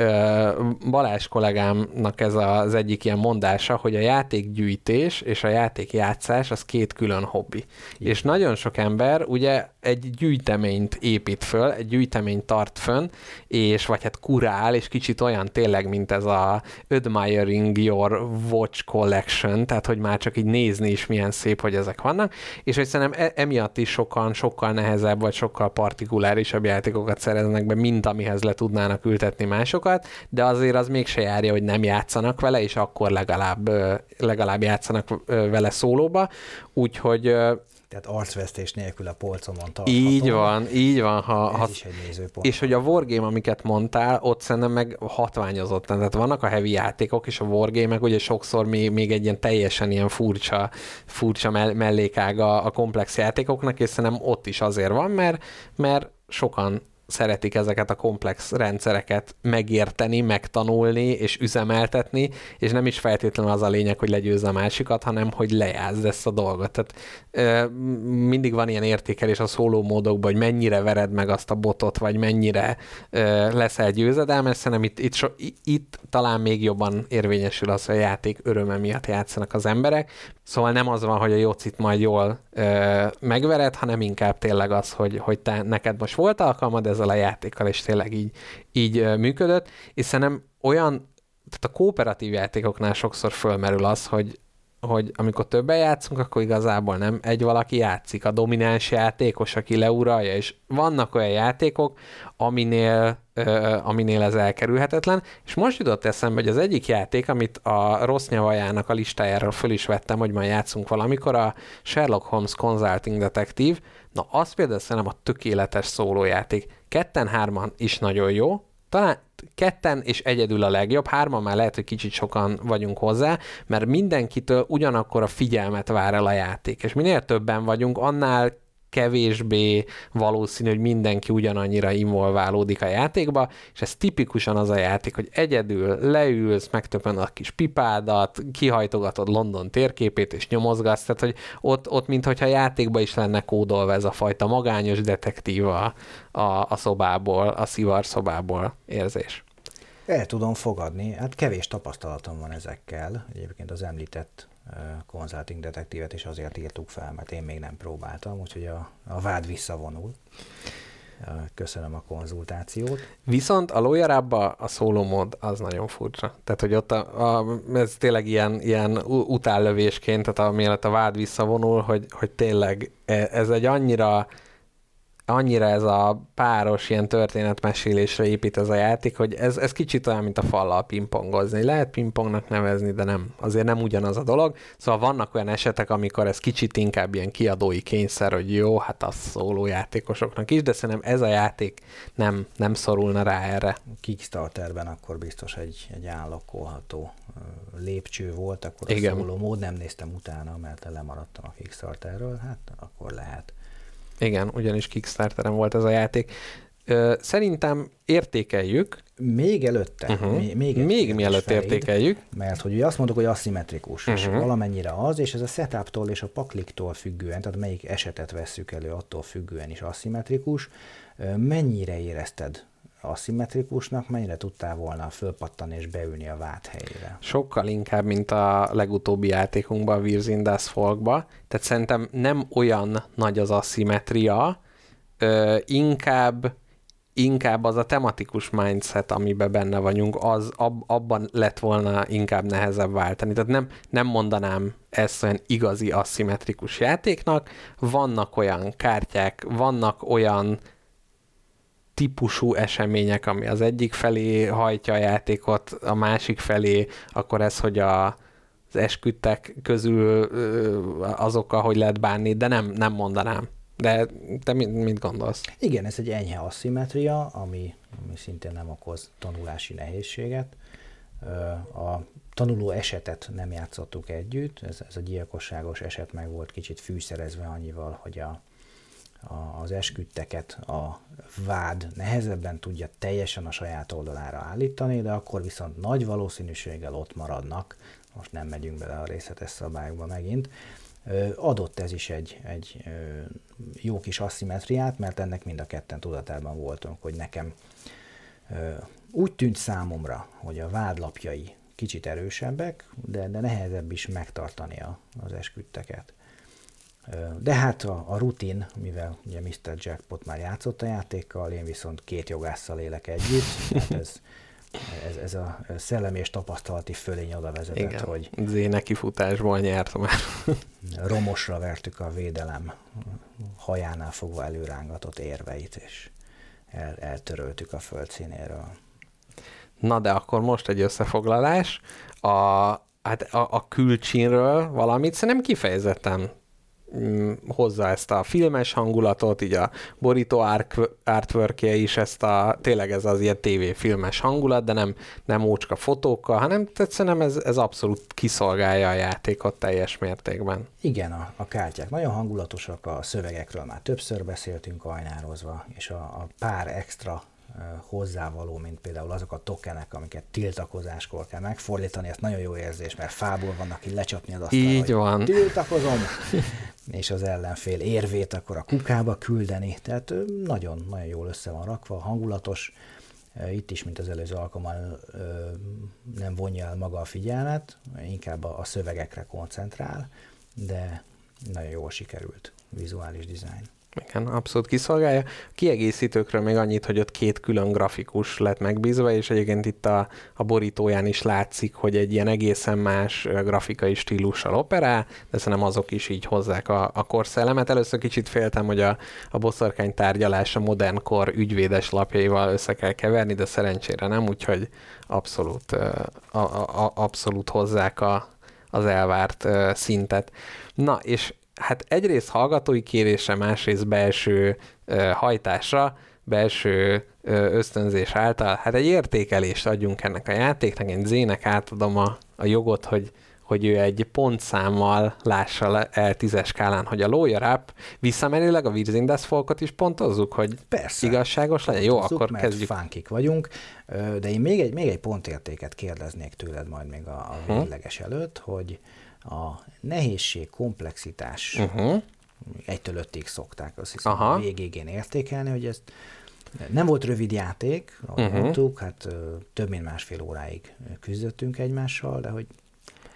Balázs kollégámnak ez az egyik ilyen mondása, hogy a játékgyűjtés és a játékjátszás az két külön hobbi. Igen. És nagyon sok ember ugye egy gyűjteményt épít föl, egy gyűjteményt tart fönn, és vagy hát kurál, és kicsit olyan tényleg, mint ez a admiring your watch collection, tehát hogy már csak így nézni is milyen szép, hogy ezek vannak, és hogy szerintem emiatt is sokan sokkal nehezebb, vagy sokkal partikulárisabb játékokat szereznek be, mint amihez le tudnának ültetni másokat, de azért az mégse járja, hogy nem játszanak vele, és akkor legalább, legalább játszanak vele szólóba, úgyhogy
tehát arcvesztés nélkül a polcomon
tartható. Így van, így van. Ha,
Ez
ha,
is egy nézőpont.
És hogy a wargame, amiket mondtál, ott szerintem meg hatványozott. Tehát vannak a heavy játékok, és a wargame ugye sokszor még, még egy ilyen teljesen ilyen furcsa, furcsa mellékága a komplex játékoknak, és szerintem ott is azért van, mert, mert sokan szeretik ezeket a komplex rendszereket megérteni, megtanulni és üzemeltetni, és nem is feltétlenül az a lényeg, hogy legyőzze a másikat, hanem hogy lejázd ezt a dolgot. Tehát ö, mindig van ilyen értékelés a szóló módokban, hogy mennyire vered meg azt a botot, vagy mennyire ö, leszel győzedelmes, szerintem itt, itt, so, itt talán még jobban érvényesül az, hogy a játék öröme miatt játszanak az emberek, Szóval nem az van, hogy a Jocit majd jól ö, megvered, hanem inkább tényleg az, hogy, hogy te, neked most volt alkalmad ezzel a játékkal, és tényleg így, így működött, és szerintem olyan, tehát a kooperatív játékoknál sokszor fölmerül az, hogy, hogy amikor többen játszunk, akkor igazából nem egy valaki játszik, a domináns játékos, aki leuralja, és vannak olyan játékok, aminél, ö, aminél ez elkerülhetetlen, és most jutott eszembe, hogy az egyik játék, amit a rossz nyavajának a listájáról föl is vettem, hogy majd játszunk valamikor, a Sherlock Holmes Consulting Detective, na az például szerintem a tökéletes szólójáték. Ketten-hárman is nagyon jó, talán ketten és egyedül a legjobb, hárman már lehet, hogy kicsit sokan vagyunk hozzá, mert mindenkitől ugyanakkor a figyelmet vár el a játék, és minél többen vagyunk, annál kevésbé valószínű, hogy mindenki ugyanannyira involválódik a játékba, és ez tipikusan az a játék, hogy egyedül leülsz, megtöpön a kis pipádat, kihajtogatod London térképét, és nyomozgatsz, tehát hogy ott, ott mintha játékba is lenne kódolva ez a fajta magányos detektíva a, a szobából, a szivar szobából érzés.
El tudom fogadni, hát kevés tapasztalatom van ezekkel, egyébként az említett consulting detektívet is azért írtuk fel, mert én még nem próbáltam, úgyhogy a, a vád visszavonul. Köszönöm a konzultációt.
Viszont a lójarábba a szólómód az nagyon furcsa. Tehát, hogy ott a, a, ez tényleg ilyen, ilyen utállövésként, tehát amiatt a vád visszavonul, hogy, hogy tényleg e, ez egy annyira annyira ez a páros ilyen történetmesélésre épít ez a játék, hogy ez, ez kicsit olyan, mint a fallal pingpongozni. Lehet pingpongnak nevezni, de nem, azért nem ugyanaz a dolog. Szóval vannak olyan esetek, amikor ez kicsit inkább ilyen kiadói kényszer, hogy jó, hát az szóló játékosoknak is, de szerintem ez a játék nem, nem szorulna rá erre.
Kickstarterben akkor biztos egy, egy állokkolható lépcső volt, akkor
Igen.
a szóló mód nem néztem utána, mert lemaradtam a Kickstarterről, hát akkor lehet.
Igen, ugyanis Kickstarteren volt ez a játék. Szerintem értékeljük.
Még előtte.
Uh-huh. Még, még, még mielőtt feléd, értékeljük.
Mert hogy azt mondtuk, hogy aszimmetrikus, uh-huh. és valamennyire az, és ez a setuptól és a pakliktól függően, tehát melyik esetet vesszük elő, attól függően is aszimmetrikus. Mennyire érezted aszimmetrikusnak, mennyire tudtál volna fölpattani és beülni a vád helyére?
Sokkal inkább, mint a legutóbbi játékunkban, a Wirz in Folkba. Tehát szerintem nem olyan nagy az aszimmetria, ö, inkább inkább az a tematikus mindset, amiben benne vagyunk, az ab, abban lett volna inkább nehezebb váltani. Tehát nem, nem mondanám ezt olyan igazi aszimmetrikus játéknak. Vannak olyan kártyák, vannak olyan típusú események, ami az egyik felé hajtja a játékot, a másik felé, akkor ez, hogy a, az esküdtek közül azokkal, hogy lehet bánni, de nem, nem mondanám. De te mit, mit gondolsz?
Igen, ez egy enyhe aszimetria, ami, ami szintén nem okoz tanulási nehézséget. A tanuló esetet nem játszottuk együtt, ez, ez a gyilkosságos eset meg volt kicsit fűszerezve annyival, hogy a, az esküdteket a vád nehezebben tudja teljesen a saját oldalára állítani, de akkor viszont nagy valószínűséggel ott maradnak, most nem megyünk bele a részletes szabályokba megint, adott ez is egy, egy jó kis aszimetriát, mert ennek mind a ketten tudatában voltunk, hogy nekem úgy tűnt számomra, hogy a vádlapjai kicsit erősebbek, de, de nehezebb is megtartani a, az esküdteket. De hát a, a rutin, mivel ugye Mr. Jackpot már játszott a játékkal, én viszont két jogásszal élek együtt, hát ez, ez, ez a szellemi és tapasztalati fölény oda vezetett,
Igen.
hogy...
Z neki futásból nyert már.
romosra vertük a védelem hajánál fogva előrángatott érveit, és el, eltöröltük a földszínéről.
Na de akkor most egy összefoglalás. A, hát a, a külcsínről valamit szerintem kifejezetten Mm, hozza ezt a filmes hangulatot, így a borító artwork is ezt a, tényleg ez az ilyen tévéfilmes hangulat, de nem, nem ócska fotókkal, hanem szerintem ez, ez abszolút kiszolgálja a játékot teljes mértékben.
Igen, a, a kártyák nagyon hangulatosak, a szövegekről már többször beszéltünk ajnározva, és a, a pár extra hozzávaló, mint például azok a tokenek, amiket tiltakozáskor kell megfordítani, ez nagyon jó érzés, mert fából vannak így lecsapni az asztalra,
Így van.
tiltakozom, és az ellenfél érvét akkor a kukába küldeni, tehát nagyon-nagyon jól össze van rakva, hangulatos, itt is, mint az előző alkalommal nem vonja el maga a figyelmet, inkább a szövegekre koncentrál, de nagyon jól sikerült vizuális dizájn.
Igen, abszolút kiszolgálja. Kiegészítőkről még annyit, hogy ott két külön grafikus lett megbízva, és egyébként itt a, a borítóján is látszik, hogy egy ilyen egészen más grafikai stílussal operál, de szerintem azok is így hozzák a, a korszellemet. Először kicsit féltem, hogy a, a boszorkány tárgyalás a modern kor ügyvédes lapjaival össze kell keverni, de szerencsére nem, úgyhogy abszolút, a, a, a, abszolút hozzák a, az elvárt szintet. Na, és hát egyrészt hallgatói kérésre, másrészt belső ö, hajtásra, belső ö, ösztönzés által, hát egy értékelést adjunk ennek a játéknak, én Zének átadom a, a jogot, hogy, hogy ő egy pontszámmal lássa el tízes skálán, hogy a Lawyer Up visszamenőleg a Virzindes Folkot is pontozzuk, hogy
Persze.
igazságos legyen. Jó, akkor
mert
kezdjük.
fánkik vagyunk, de én még egy, még egy pontértéket kérdeznék tőled majd még a, a hm. végleges előtt, hogy a nehézség, komplexitás, uh-huh. egytől ötig szokták azt hiszem Aha. a végégén értékelni, hogy ez nem volt rövid játék, ahogy uh-huh. mondtuk, hát több mint másfél óráig küzdöttünk egymással, de hogy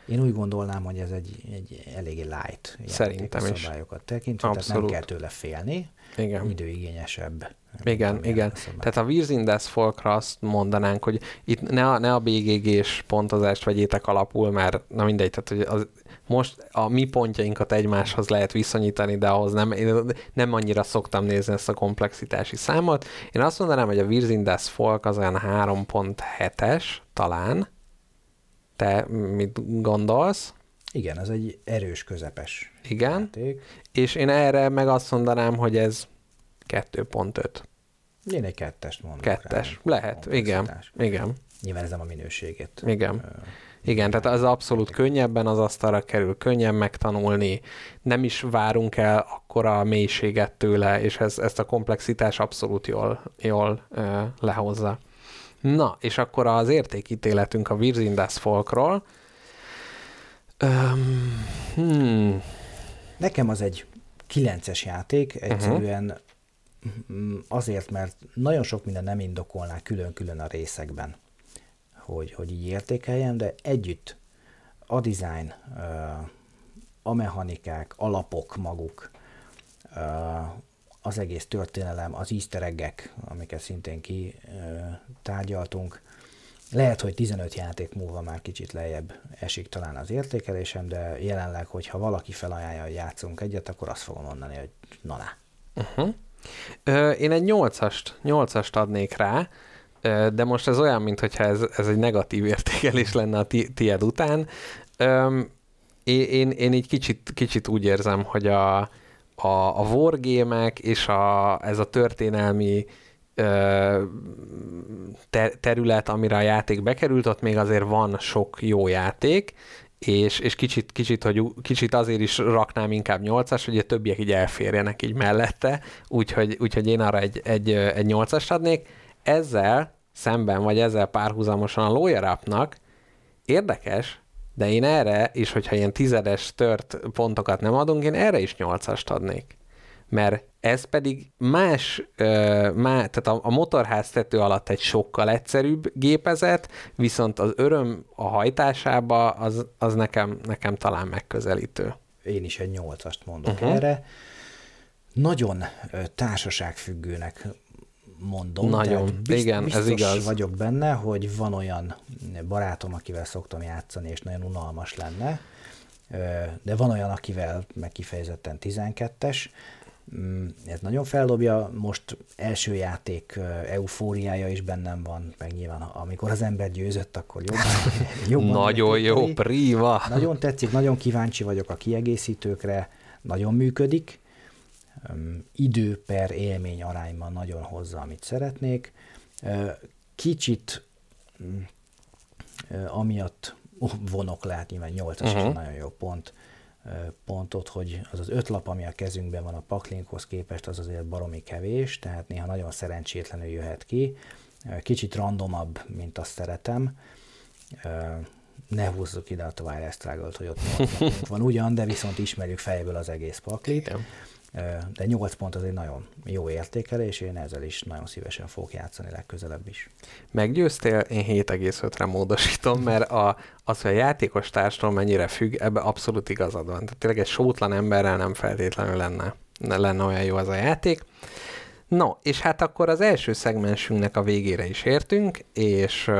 én úgy gondolnám, hogy ez egy, egy eléggé light
Szerintem
játék szabályokat tekintve, tehát nem kell tőle félni,
Igen.
időigényesebb.
Igen, igen. Tehát a Virzindes Folkra azt mondanánk, hogy itt ne a, ne a BGG-s pontozást vegyétek alapul, mert na mindegy, tehát hogy az, most a mi pontjainkat egymáshoz lehet viszonyítani, de ahhoz nem, én nem annyira szoktam nézni ezt a komplexitási számot. Én azt mondanám, hogy a Virzindes Folk az olyan 3.7-es talán. Te mit gondolsz?
Igen, ez egy erős, közepes
Igen, játék. és én erre meg azt mondanám, hogy ez 2.5.
Én egy kettest mondok.
Kettes, rá, lehet, igen, igen.
Nyilván ez nem a minőségét.
Igen. Igen, tehát az abszolút könnyebben az asztalra kerül, könnyen megtanulni, nem is várunk el akkora mélységet tőle, és ez, ezt a komplexitás abszolút jól, jól ö, lehozza. Na, és akkor az értékítéletünk a Virzindas Folkról. Um,
hmm. Nekem az egy kilences játék, egyszerűen uh-huh. azért, mert nagyon sok minden nem indokolná külön-külön a részekben hogy, hogy így értékeljem, de együtt a design, a mechanikák, alapok maguk, az egész történelem, az easter eggek, amiket szintén ki tárgyaltunk. Lehet, hogy 15 játék múlva már kicsit lejjebb esik talán az értékelésem, de jelenleg, hogyha valaki felajánlja, hogy játszunk egyet, akkor azt fogom mondani, hogy na, na.
Uh-huh. Én egy 8-ast, 8-ast adnék rá, de most ez olyan, mintha ez, ez egy negatív értékelés lenne a ti, tied után. Ö, én, én így kicsit, kicsit úgy érzem, hogy a, a, a wargame és a, ez a történelmi ter, terület, amire a játék bekerült, ott még azért van sok jó játék, és, és kicsit, kicsit, hogy, kicsit azért is raknám inkább nyolcas, hogy a többiek így elférjenek így mellette, úgyhogy, úgyhogy én arra egy, egy, egy nyolcast adnék. Ezzel szemben, vagy ezzel párhuzamosan a Lawyer érdekes, de én erre is, hogyha ilyen tizedes tört pontokat nem adunk, én erre is nyolcast adnék. Mert ez pedig más, ö, má, tehát a, a motorház tető alatt egy sokkal egyszerűbb gépezet, viszont az öröm a hajtásába az, az nekem, nekem talán megközelítő.
Én is egy nyolcast mondok uh-huh. erre. Nagyon társaságfüggőnek mondom.
Nagyon, bizt, igen, ez igaz.
vagyok benne, hogy van olyan barátom, akivel szoktam játszani, és nagyon unalmas lenne, de van olyan, akivel meg kifejezetten 12-es, mm, ez nagyon feldobja, most első játék eufóriája is bennem van, meg nyilván amikor az ember győzött, akkor jobban,
jobban Nagyon jó, priva!
Nagyon tetszik, nagyon kíváncsi vagyok a kiegészítőkre, nagyon működik, idő per élmény arányban nagyon hozza, amit szeretnék. Kicsit mm, amiatt vonok le, hát nyilván 8 uh-huh. Mhm. nagyon jó pont, pontot, hogy az az öt lap, ami a kezünkben van a paklinkhoz képest, az azért baromi kevés, tehát néha nagyon szerencsétlenül jöhet ki. Kicsit randomabb, mint azt szeretem. Ne húzzuk ide a Twilight struggle hogy ott van ugyan, de viszont ismerjük fejből az egész paklit. Igen de 8 pont az egy nagyon jó értékelés, én ezzel is nagyon szívesen fogok játszani legközelebb is.
Meggyőztél? Én 7,5-re módosítom, mert a, az, hogy a játékos társadalom mennyire függ, ebbe abszolút igazad van. Tehát tényleg egy sótlan emberrel nem feltétlenül lenne, lenne olyan jó az a játék. No, és hát akkor az első szegmensünknek a végére is értünk, és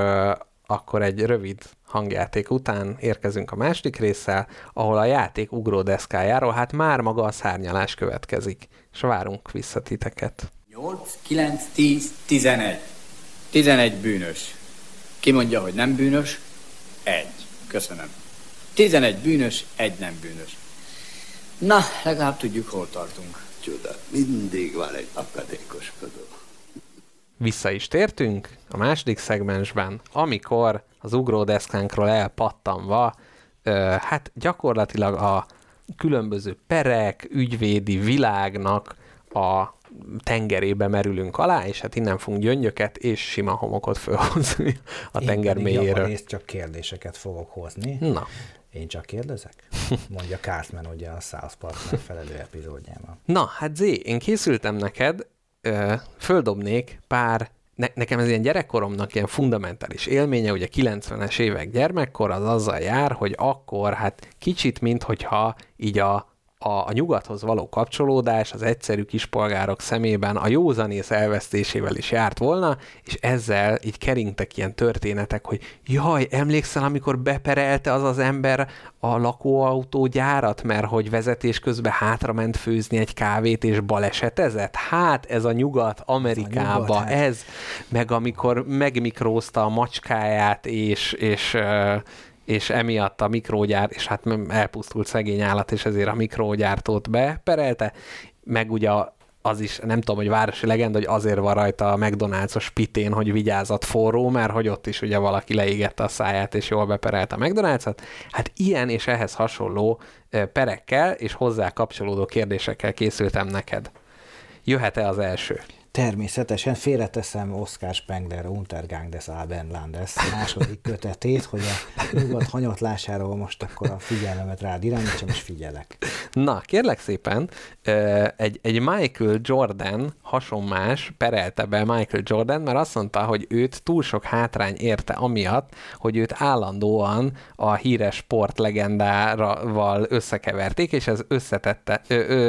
akkor egy rövid hangjáték után érkezünk a második résszel, ahol a játék ugródeszkájáról, hát már maga a szárnyalás következik, és várunk vissza titeket.
8, 9, 10, 11. 11 bűnös. Ki mondja, hogy nem bűnös? Egy. Köszönöm. 11 bűnös, egy nem bűnös. Na, legalább tudjuk, hol tartunk.
Csoda, mindig van egy akadékoskodó.
Vissza is tértünk a második szegmensben, amikor az ugródeszkánkról elpattanva, hát gyakorlatilag a különböző perek, ügyvédi világnak a tengerébe merülünk alá, és hát innen fogunk gyöngyöket és sima homokot fölhozni a Én tenger mélyéről.
Én csak kérdéseket fogok hozni.
Na.
Én csak kérdezek? Mondja Cartman ugye a South Park megfelelő epizódjában.
Na, hát Zé, én készültem neked, ö, földobnék pár ne, nekem ez ilyen gyerekkoromnak ilyen fundamentális élménye, ugye 90-es évek gyermekkor az azzal jár, hogy akkor hát kicsit, minthogyha így a a, a nyugathoz való kapcsolódás az egyszerű kispolgárok szemében a józanész elvesztésével is járt volna, és ezzel így keringtek ilyen történetek, hogy jaj, emlékszel, amikor beperelte az az ember a lakóautógyárat, mert hogy vezetés közben hátrament főzni egy kávét, és balesetezett? Hát ez a nyugat Amerikába, ez, nyugat, hát. ez meg amikor megmikrózta a macskáját, és, és és emiatt a mikrógyár, és hát elpusztult szegény állat, és ezért a mikrógyártót beperelte, meg ugye az is, nem tudom, hogy városi legenda, hogy azért van rajta a McDonald's-os pitén, hogy vigyázat forró, mert hogy ott is ugye valaki leégette a száját, és jól beperelte a McDonald's-ot. Hát ilyen és ehhez hasonló perekkel és hozzá kapcsolódó kérdésekkel készültem neked. Jöhet-e az első?
Természetesen félreteszem Oscar Spengler Untergang des Abendlandes második kötetét, hogy a nyugat hanyatlásáról most akkor a figyelmemet rád irányítsam, és figyelek.
Na, kérlek szépen, egy, egy Michael Jordan hasonmás perelte be Michael Jordan, mert azt mondta, hogy őt túl sok hátrány érte amiatt, hogy őt állandóan a híres sportlegendával összekeverték, és ez összetette,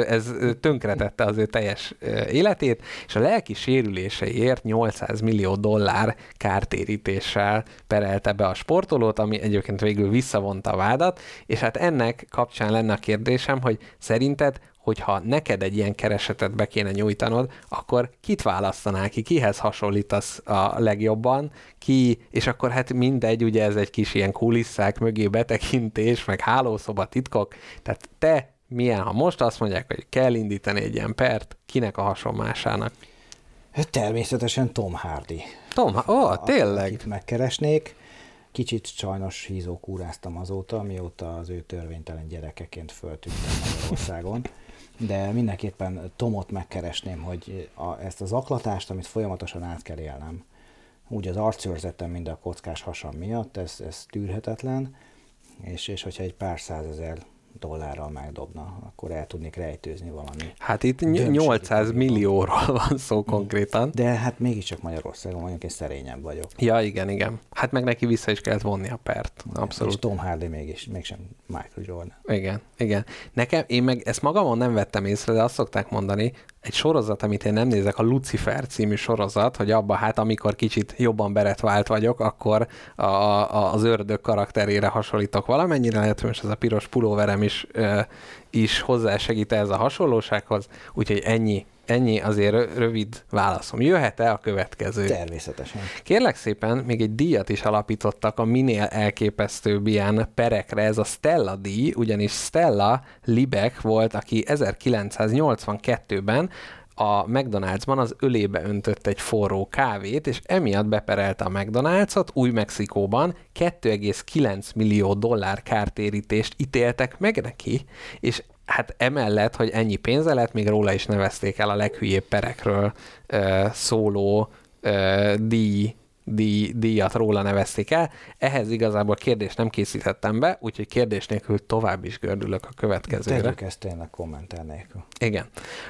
ez tönkretette az ő teljes életét, és a lelki sérüléseiért 800 millió dollár kártérítéssel perelte be a sportolót, ami egyébként végül visszavonta a vádat, és hát ennek kapcsán lenne a kérdésem, hogy szerinted hogyha neked egy ilyen keresetet be kéne nyújtanod, akkor kit választanál ki, kihez hasonlítasz a legjobban, ki, és akkor hát mindegy, ugye ez egy kis ilyen kulisszák mögé betekintés, meg hálószoba titkok, tehát te milyen, ha most azt mondják, hogy kell indítani egy ilyen pert, kinek a hasonlásának?
Természetesen Tom Hardy.
Tom, ó, oh, tényleg?
Akit megkeresnék. Kicsit sajnos hízókúráztam azóta, mióta az ő törvénytelen gyerekeként föltűntem Magyarországon. De mindenképpen Tomot megkeresném, hogy a, ezt az aklatást, amit folyamatosan át kell élnem, úgy az arcőrzetem, mind a kockás hasam miatt, ez, ez tűrhetetlen, és, és hogyha egy pár százezer dollárral megdobna, akkor el tudnék rejtőzni valami.
Hát itt 800 millióról van szó konkrétan.
De hát mégiscsak Magyarországon vagyunk, és szerényebb vagyok.
Ja, igen, igen. Hát meg neki vissza is kellett vonni a pert. Abszolút.
És Tom Hardy mégis, mégsem Michael Jordan.
Igen, igen. Nekem, én meg ezt magamon nem vettem észre, de azt szokták mondani, egy sorozat, amit én nem nézek, a Lucifer című sorozat, hogy abba hát amikor kicsit jobban beretvált vagyok, akkor a, a, az ördög karakterére hasonlítok valamennyire, lehet, hogy most ez a piros pulóverem is, e, is hozzásegít ez a hasonlósághoz, úgyhogy ennyi Ennyi azért rövid válaszom. Jöhet-e a következő?
Természetesen.
Kérlek szépen, még egy díjat is alapítottak a minél elképesztőbb ilyen perekre. Ez a Stella díj, ugyanis Stella Libek volt, aki 1982-ben a McDonald'sban az ölébe öntött egy forró kávét, és emiatt beperelte a McDonald'sot új Mexikóban 2,9 millió dollár kártérítést ítéltek meg neki, és hát emellett, hogy ennyi pénze lett, még róla is nevezték el a leghülyébb perekről ö, szóló ö, díj díj, díjat róla nevezték el. Ehhez igazából kérdést nem készítettem be, úgyhogy kérdés nélkül tovább is gördülök a következőre.
Tegyük ezt tényleg kommentel nélkül.
Igen.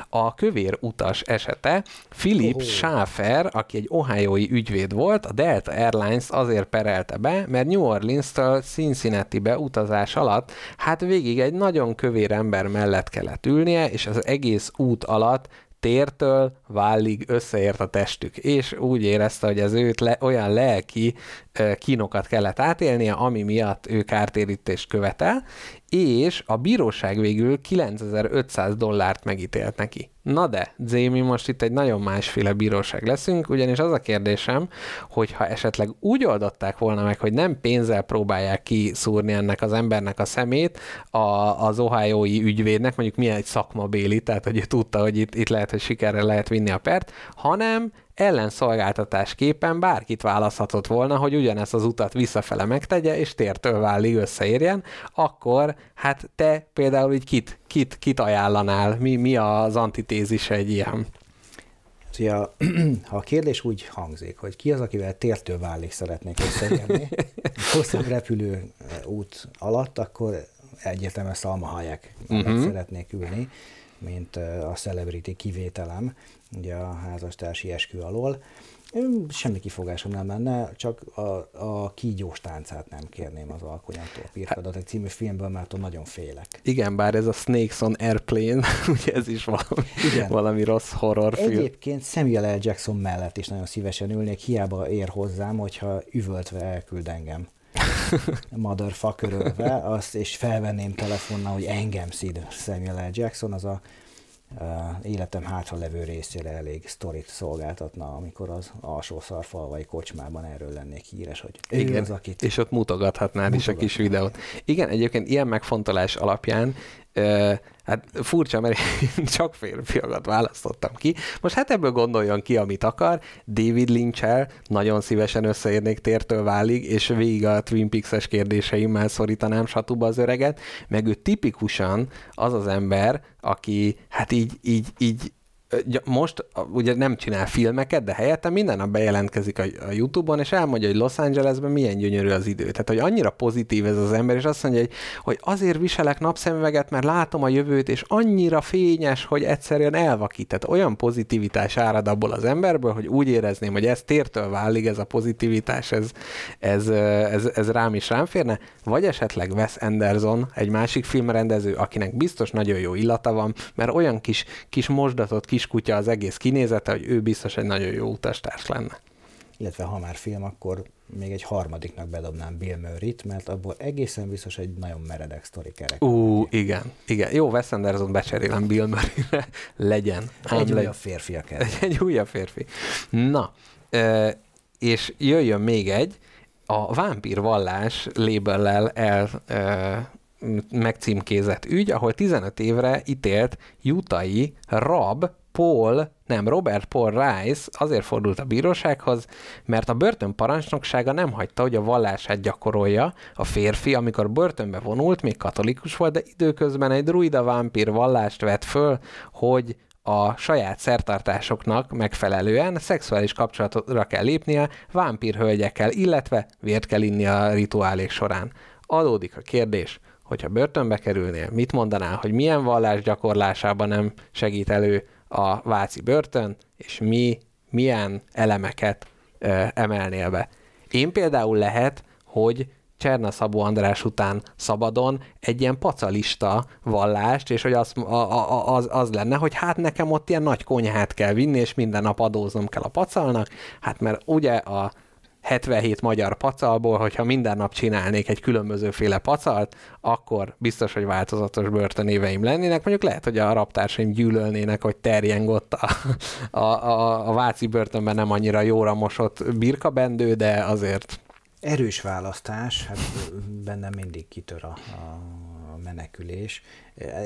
A kövér utas esete Philip oh. Schaffer, aki egy ohiói ügyvéd volt, a Delta Airlines azért perelte be, mert New Orleans-től Cincinnati-be utazás alatt hát végig egy nagyon kövér ember mellett kellett ülnie, és az egész út alatt tértől válig összeért a testük, és úgy érezte, hogy ez őt le, olyan lelki kínokat kellett átélnie, ami miatt ő kártérítést követel, és a bíróság végül 9500 dollárt megítélt neki. Na de, Zémi, most itt egy nagyon másféle bíróság leszünk, ugyanis az a kérdésem, hogy ha esetleg úgy oldották volna meg, hogy nem pénzzel próbálják kiszúrni ennek az embernek a szemét, a, az ohiói ügyvédnek, mondjuk milyen egy szakmabéli, tehát hogy ő tudta, hogy itt, itt lehet, hogy sikerre lehet vinni a pert, hanem ellenszolgáltatásképpen bárkit választhatott volna, hogy ugyanezt az utat visszafele megtegye, és tértől válig összeérjen, akkor hát te például így kit, kit, kit ajánlanál? Mi, mi az antitézis egy ilyen?
Ja, ha a kérdés úgy hangzik, hogy ki az, akivel tértől válik szeretnék összeérni, hosszabb repülő út alatt, akkor egyértelműen Salma Hayek uh-huh. szeretnék ülni, mint a celebrity kivételem, ugye a házastársi eskü alól. Semmi kifogásom nem lenne, csak a, a kígyós táncát nem kérném az alkonyattól. Pirkadat egy című filmből, mert nagyon félek.
Igen, bár ez a Snakes on Airplane, ugye ez is valami, Igen. valami rossz horrorfilm.
Egyébként Samuel L. Jackson mellett is nagyon szívesen ülnék, hiába ér hozzám, hogyha üvöltve elküld engem motherfucker azt, és felvenném telefonnal, hogy engem szid Samuel L. Jackson, az a életem hátralevő részére elég sztorit szolgáltatna, amikor az alsó szarfalvai kocsmában erről lennék híres, hogy ő
Igen,
az, akit...
és ott mutogathatnád is a kis videót. Igen, egyébként ilyen megfontolás alapján hát furcsa, mert én csak férfiakat választottam ki. Most hát ebből gondoljon ki, amit akar. David lynch nagyon szívesen összeérnék tértől válig, és végig a Twin Peaks-es kérdéseimmel szorítanám satuba az öreget, meg ő tipikusan az az ember, aki hát így, így, így most ugye nem csinál filmeket, de helyette minden nap bejelentkezik a, a YouTube-on, és elmondja, hogy Los Angelesben milyen gyönyörű az idő. Tehát, hogy annyira pozitív ez az ember, és azt mondja, hogy, hogy azért viselek napszemüveget, mert látom a jövőt, és annyira fényes, hogy egyszerűen elvakít. Tehát olyan pozitivitás árad abból az emberből, hogy úgy érezném, hogy ez tértől válik, ez a pozitivitás, ez, ez, ez, ez rám is rám férne, vagy esetleg Wes Anderson, egy másik filmrendező, akinek biztos nagyon jó illata van, mert olyan kis, kis mosdatott kiskutya az egész kinézete, hogy ő biztos egy nagyon jó utastárs lenne.
Illetve ha már film, akkor még egy harmadiknak bedobnám Bill Murray-t, mert abból egészen biztos egy nagyon meredek sztori kerek.
Ú, igen, igen. Jó, Wes Anderson becserélem Bill Murray-re, legyen.
Egy újabb le... férfi a
Egy, egy újabb férfi. Na, és jöjjön még egy, a vámpír vallás lébellel el megcímkézett ügy, ahol 15 évre ítélt jutai rab Paul, nem, Robert Paul Rice azért fordult a bírósághoz, mert a börtön parancsnoksága nem hagyta, hogy a vallását gyakorolja. A férfi, amikor börtönbe vonult, még katolikus volt, de időközben egy druida vámpír vallást vett föl, hogy a saját szertartásoknak megfelelően szexuális kapcsolatra kell lépnie vámpír hölgyekkel, illetve vért kell inni a rituálék során. Adódik a kérdés, hogyha börtönbe kerülnél, mit mondanál, hogy milyen vallás gyakorlásában nem segít elő a váci börtön, és mi milyen elemeket ö, emelnél be. Én például lehet, hogy Cserna Szabó András után szabadon egy ilyen pacalista vallást, és hogy az, a, a, az, az lenne, hogy hát nekem ott ilyen nagy konyhát kell vinni, és minden nap adóznom kell a pacalnak, hát mert ugye a 77 magyar pacalból, hogyha minden nap csinálnék egy különbözőféle pacalt, akkor biztos, hogy változatos börtönéveim lennének. Mondjuk lehet, hogy a raptársaim gyűlölnének, hogy terjeng ott a, a, a, a váci börtönben nem annyira jóra mosott birkabendő, de azért
Erős választás, hát bennem mindig kitör a, a menekülés.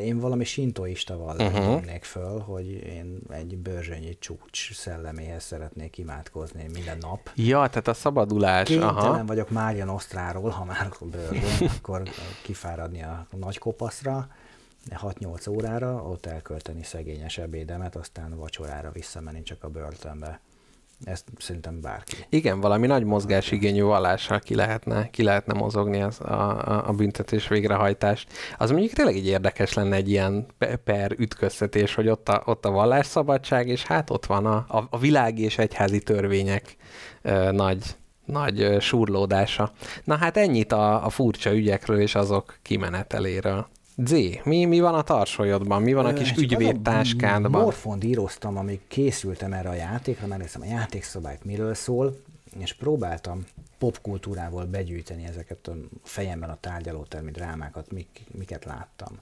Én valami sintoista vallást uh-huh. föl, hogy én egy bőrzsönyi csúcs szelleméhez szeretnék imádkozni minden nap.
Ja, tehát a szabadulás.
Kénytelen aha. vagyok Mária Nosztráról, ha már bőrzsön, akkor kifáradni a nagy kopaszra, 6-8 órára, ott elkölteni szegényes ebédemet, aztán vacsorára visszamenni csak a börtönbe. Ezt szerintem bárki.
Igen, valami nagy mozgásigényű vallással ki lehetne, ki lehetne mozogni az, a, a büntetés végrehajtást. Az mondjuk tényleg egy érdekes lenne egy ilyen per ütköztetés, hogy ott a, ott a vallásszabadság, és hát ott van a, a, a világi és egyházi törvények ö, nagy, nagy surlódása. Na hát ennyit a, a furcsa ügyekről és azok kimeneteléről. Z, mi, mi van a tarsolyodban? Mi van a kis ügyvédtáskádban?
Morfond íroztam, amíg készültem erre a játékra, megnéztem a játékszabályt miről szól, és próbáltam popkultúrával begyűjteni ezeket a fejemben a tárgyalótermi drámákat, mik, miket láttam.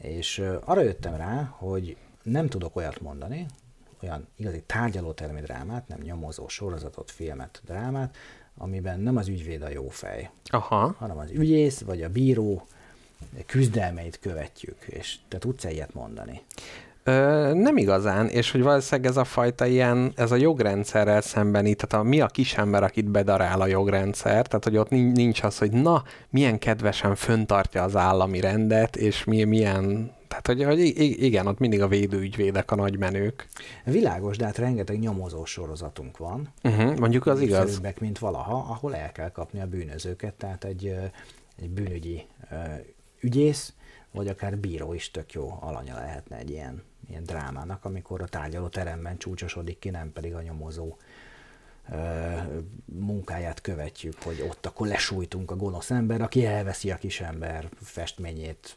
És arra jöttem rá, hogy nem tudok olyat mondani, olyan igazi tárgyalótermi drámát, nem nyomozó sorozatot, filmet, drámát, amiben nem az ügyvéd a jó fej,
Aha.
hanem az ügyész vagy a bíró küzdelmeit követjük, és te tudsz ilyet mondani?
Ö, nem igazán, és hogy valószínűleg ez a fajta ilyen, ez a jogrendszerrel szembeni, tehát a, mi a kisember, akit bedarál a jogrendszer, tehát hogy ott nincs az, hogy na, milyen kedvesen föntartja az állami rendet, és mi, milyen tehát, hogy, hogy igen, ott mindig a védőügyvédek a nagy menők.
Világos, de hát rengeteg nyomozó sorozatunk van.
Uh-huh, mondjuk az igaz.
mint valaha, ahol el kell kapni a bűnözőket, tehát egy, egy bűnügyi ügyész, vagy akár bíró is tök jó alanya lehetne egy ilyen, ilyen drámának, amikor a tárgyaló teremben csúcsosodik ki, nem pedig a nyomozó munkáját követjük, hogy ott akkor lesújtunk a gonosz ember, aki elveszi a kis ember festményét,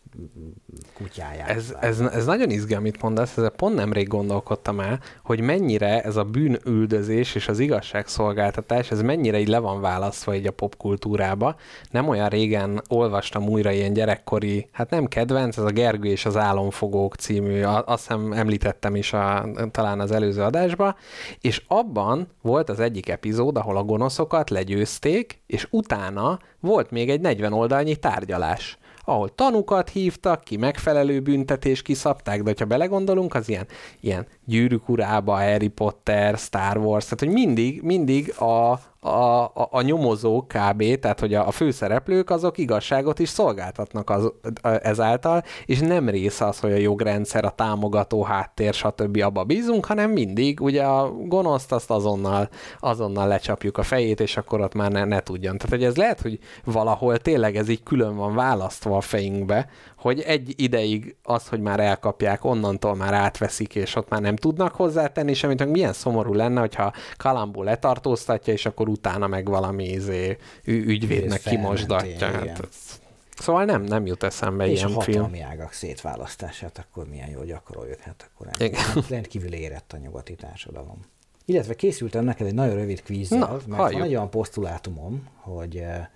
kutyáját.
Ez, ez, ez nagyon izgi, amit mondasz, ezzel pont nemrég gondolkodtam el, hogy mennyire ez a bűnüldözés és az igazságszolgáltatás, ez mennyire így le van választva így a popkultúrába. Nem olyan régen olvastam újra ilyen gyerekkori, hát nem kedvenc, ez a Gergő és az Álomfogók című, azt hiszem említettem is a, talán az előző adásba, és abban volt az egy egyik epizód, ahol a gonoszokat legyőzték, és utána volt még egy 40 oldalnyi tárgyalás ahol tanukat hívtak, ki megfelelő büntetés kiszabták, de ha belegondolunk, az ilyen, ilyen gyűrűk urába, Harry Potter, Star Wars, tehát hogy mindig, mindig a, a, a, a, a nyomozó kb., tehát hogy a, a főszereplők azok igazságot is szolgáltatnak az, ezáltal, és nem része az, hogy a jogrendszer, a támogató háttér, stb. abba bízunk, hanem mindig ugye a gonoszt azt azonnal, azonnal lecsapjuk a fejét, és akkor ott már ne, ne tudjon. Tehát hogy ez lehet, hogy valahol tényleg ez így külön van választva a fejünkbe, hogy egy ideig az, hogy már elkapják, onnantól már átveszik, és ott már nem tudnak hozzátenni semmit, hogy milyen szomorú lenne, hogyha Kalambó letartóztatja, és akkor utána meg valami izé, ügyvédnek kimosdatja. Hát, Szóval nem, nem jut eszembe
és
ilyen
a
film.
hatalmi ágak szétválasztását akkor milyen jól gyakoroljuk, hát akkor nem. rendkívül érett a nyugati társadalom. Illetve készültem neked egy nagyon rövid kvízzel,
Na,
mert
halljuk.
van egy olyan posztulátumom, hogy eh,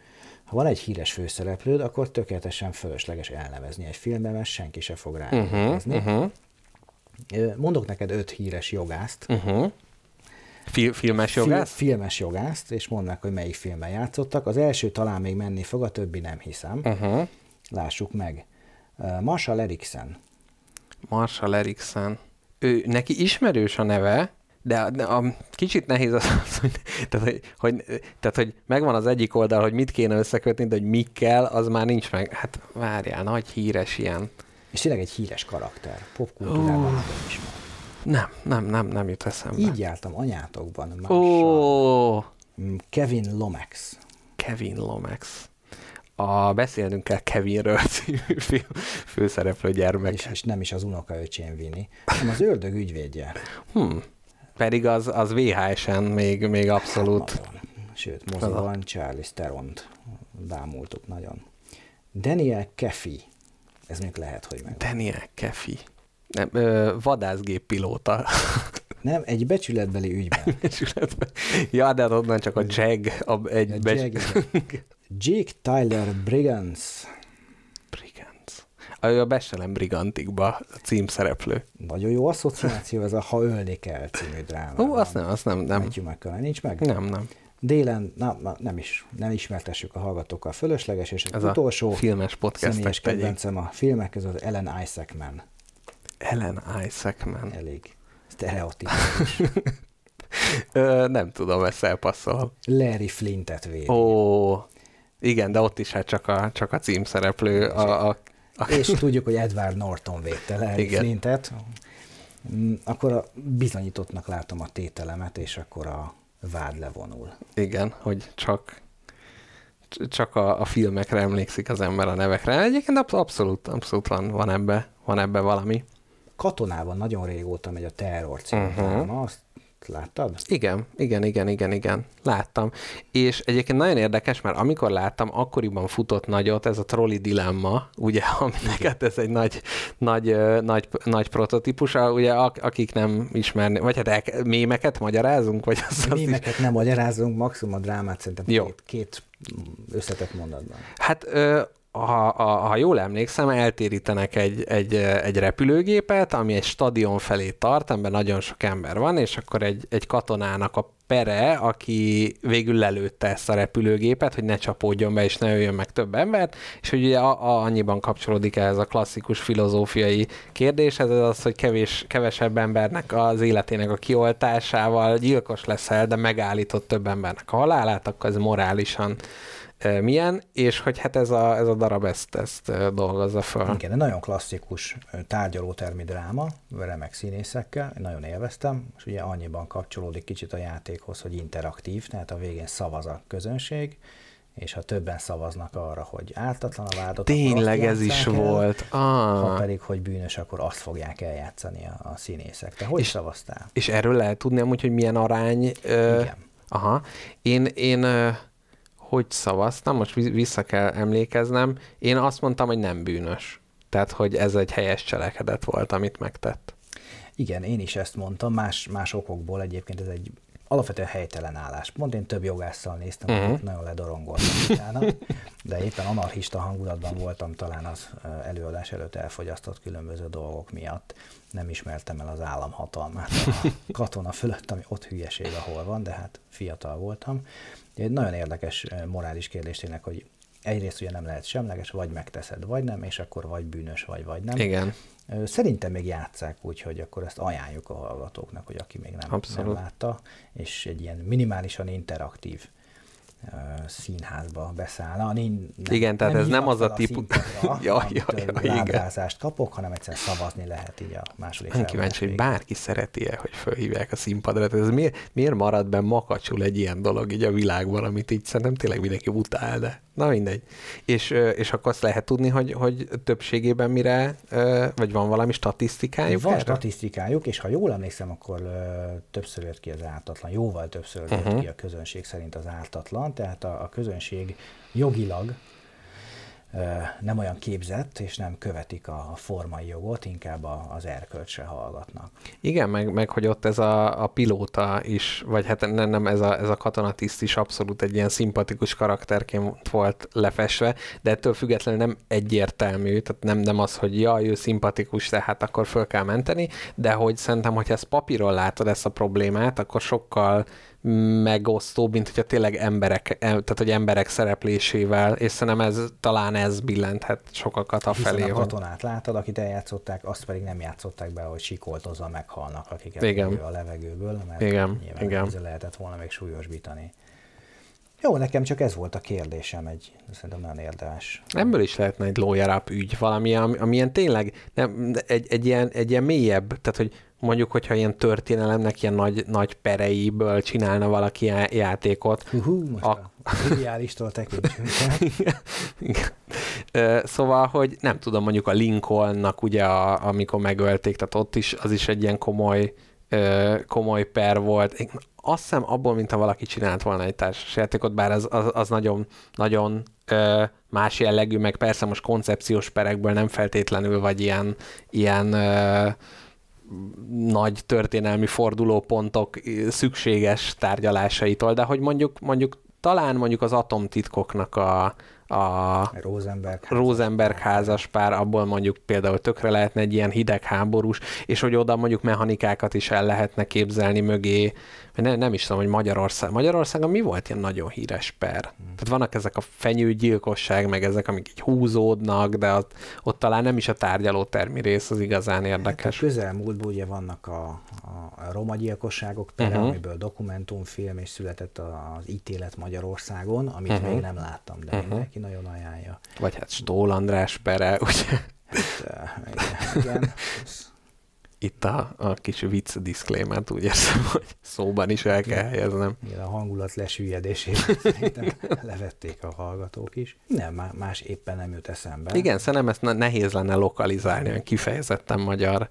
ha van egy híres főszereplőd, akkor tökéletesen fölösleges elnevezni egy filmben, mert senki se fog rá
Uh-huh,
emlékezni.
uh-huh,
Ö, Mondok neked öt híres jogászt,
uh-huh. Fil- filmes
Fil-
jogász?
filmes jogászt, és mondd meg, hogy melyik filmben játszottak. Az első talán még menni fog, a többi nem hiszem.
Uh-huh.
Lássuk meg. Marshall Eriksen.
Marshall Eriksen. Ő, neki ismerős a neve, de, de a, kicsit nehéz az, hogy, tehát, hogy, hogy, tehát, hogy megvan az egyik oldal, hogy mit kéne összekötni, de hogy mikkel, az már nincs meg. Hát várjál, nagy híres ilyen.
És tényleg egy híres karakter. Popkultúrában nagyon ismert.
Nem, nem, nem, nem jut eszembe.
Így jártam anyátokban.
Ó,
Mm, Kevin Lomax.
Kevin Lomax. A Beszélnünk kell Kevinről című film főszereplő gyermek.
És, és nem is az unokaöcsém Vini, hanem az ördög ügyvédje.
Hmm. Pedig az, az VHS-en még, még abszolút.
Nagyon. Sőt, moziban Charlie Steront bámultuk nagyon. Daniel Keffy. Ez még lehet, hogy meg.
Daniel Kefi. Nem, ö, vadászgéppilóta.
Nem, egy becsületbeli ügyben.
Becsületben. ja, de onnan csak a Jag, a, egy
A
becs...
Jag. Jake Tyler Brigance.
Ő a Besselem Brigantikba a címszereplő.
Nagyon jó asszociáció ez a Ha ölni kell című dráma.
Ó, azt nem, azt nem, nem.
Matthew McConaughey nincs meg?
Nem, nem.
Délen, na, na, nem is, nem ismertessük a hallgatókkal fölösleges, és az
Ez
utolsó
a filmes podcastek
személyes kedvencem a filmek között az Ellen Isaacman.
Ellen Isaacman.
Elég sztereotipikus.
Ö, nem tudom, ezt elpasszol.
Larry Flintet védi.
Ó, igen, de ott is hát csak a, csak a címszereplő, a, a
És tudjuk, hogy Edward Norton védte Larry
Igen.
Flintet. Mm, Akkor a bizonyítottnak látom a tételemet, és akkor a vád levonul.
Igen, hogy csak csak a, a filmekre emlékszik az ember a nevekre. Egyébként absz- abszolút, abszolút van, van ebbe, van ebbe valami.
Katonában nagyon régóta megy a terror című uh-huh. azt láttad?
Igen, igen, igen, igen, igen. Láttam. És egyébként nagyon érdekes, mert amikor láttam, akkoriban futott nagyot ez a trolley dilemma, ugye, aminek hát ez egy nagy, nagy, nagy, nagy prototípus, a- ugye, ak- akik nem ismernek, vagy hát el, mémeket magyarázunk, vagy azt, azt is-
Mémeket nem magyarázunk, maximum a drámát szerintem
Jó.
két, két összetett mondatban.
Hát ö, ha, ha, ha jól emlékszem, eltérítenek egy, egy, egy repülőgépet, ami egy stadion felé tart, amiben nagyon sok ember van, és akkor egy, egy katonának a pere, aki végül lelőtte ezt a repülőgépet, hogy ne csapódjon be, és ne öljön meg több embert, és hogy ugye a, a, annyiban kapcsolódik ehhez a klasszikus filozófiai kérdéshez, ez az, hogy kevés, kevesebb embernek az életének a kioltásával gyilkos leszel, de megállított több embernek a halálát, akkor ez morálisan milyen, és hogy hát ez a, ez a darab ezt, ezt dolgozza föl.
Igen, de nagyon klasszikus tárgyalótermi dráma, remek színészekkel, nagyon élveztem, és ugye annyiban kapcsolódik kicsit a játékhoz, hogy interaktív, tehát a végén szavaz a közönség, és ha többen szavaznak arra, hogy ártatlan a akkor
Tényleg ez is
el,
volt.
Ha
Ah.
pedig, hogy bűnös, akkor azt fogják eljátszani a, a színészek. Te hogy
És-
szavaztál?
És erről lehet tudni amúgy, hogy milyen arány... Ö,
Igen.
Aha. Én, én ö, hogy szavaztam, most vi- vissza kell emlékeznem, én azt mondtam, hogy nem bűnös. Tehát, hogy ez egy helyes cselekedet volt, amit megtett.
Igen, én is ezt mondtam, más, más okokból egyébként ez egy alapvetően helytelen álláspont. Én több jogásszal néztem, uh-huh. nagyon ledorongoltam utána, de éppen anarchista hangulatban voltam talán az előadás előtt elfogyasztott különböző dolgok miatt. Nem ismertem el az államhatalmát a katona fölött, ami ott hülyeség, ahol van, de hát fiatal voltam. Egy nagyon érdekes morális kérdés tényleg, hogy egyrészt ugye nem lehet semleges, vagy megteszed, vagy nem, és akkor vagy bűnös, vagy vagy nem.
Igen.
Szerintem még játszák úgy, hogy akkor ezt ajánljuk a hallgatóknak, hogy aki még nem, nem
Abszolút.
látta, és egy ilyen minimálisan interaktív színházba beszállna. Nem,
igen, tehát ez nem az a típus...
ja, ja, ja, igen. kapok, hanem egyszer szavazni lehet így a második
Nem kíváncsi, hogy bárki szereti-e, hogy fölhívják a színpadra. Ez miért, miért marad be makacsul egy ilyen dolog így a világban, amit így szerintem tényleg mindenki utál, de na mindegy. És, és akkor azt lehet tudni, hogy, hogy többségében mire, vagy van valami statisztikájuk?
Van erre? statisztikájuk, és ha jól emlékszem, akkor többször jött ki az ártatlan, jóval többször jött uh-huh. ki a közönség szerint az ártatlan, tehát a, a közönség jogilag nem olyan képzett, és nem követik a formai jogot, inkább az erkölcsre hallgatnak.
Igen, meg, meg hogy ott ez a, a pilóta is, vagy hát nem, nem ez, a, ez a katonatiszt is abszolút egy ilyen szimpatikus karakterként volt lefesve, de ettől függetlenül nem egyértelmű, tehát nem, nem az, hogy jaj, ő szimpatikus, tehát akkor föl kell menteni, de hogy szerintem, hogy ezt papíron látod ezt a problémát, akkor sokkal megosztó, mint hogyha tényleg emberek, tehát hogy emberek szereplésével, és szerintem ez, talán ez billenthet sokakat a felé.
a katonát látod, akit eljátszották, azt pedig nem játszották be, hogy sikoltozva meghalnak, akiket
igen.
a levegőből, mert
igen.
nyilván
igen.
lehetett volna még súlyosbítani. Jó, nekem csak ez volt a kérdésem, egy szerintem nagyon érdemes.
Ebből is lehetne egy up ügy, valami, ami, ami ilyen tényleg nem, egy, egy, ilyen, egy ilyen mélyebb, tehát hogy mondjuk, hogyha ilyen történelemnek ilyen nagy, nagy pereiből csinálna valaki játékot.
Hú, most a... a triviálistól
Szóval, hogy nem tudom, mondjuk a Lincolnnak ugye, a, amikor megölték, tehát ott is, az is egy ilyen komoly, komoly per volt. Én azt hiszem abból, mintha valaki csinált volna egy játékot, bár az, az, az nagyon, nagyon más jellegű, meg persze most koncepciós perekből nem feltétlenül, vagy ilyen, ilyen nagy történelmi fordulópontok szükséges tárgyalásaitól, de hogy mondjuk, mondjuk talán mondjuk az atomtitkoknak a, a
Rosenberg,
Rosenberg házas pár, abból mondjuk például tökre lehetne egy ilyen hidegháborús, és hogy oda mondjuk mechanikákat is el lehetne képzelni mögé, ne, nem is tudom, hogy Magyarország. Magyarországon mi volt ilyen nagyon híres per? Hmm. Tehát vannak ezek a fenyőgyilkosság, meg ezek, amik így húzódnak, de ott, ott talán nem is a tárgyaló termi rész az igazán érdekes.
Hát a közelmúltból ugye vannak a, a, a roma gyilkosságok pere, uh-huh. amiből dokumentumfilm és született az ítélet Magyarországon, amit uh-huh. még nem láttam, de uh-huh. mindenki nagyon ajánlja.
Vagy hát Stól András pere, ugye?
Hát, igen. igen
itt a, a kis vicc diszklémát úgy érzem, hogy szóban is el kell helyeznem.
Igen, a hangulat lesüllyedését szerintem levették a hallgatók is. Nem, más éppen nem jut eszembe.
Igen, szerintem ezt nehéz lenne lokalizálni kifejezetten magyar,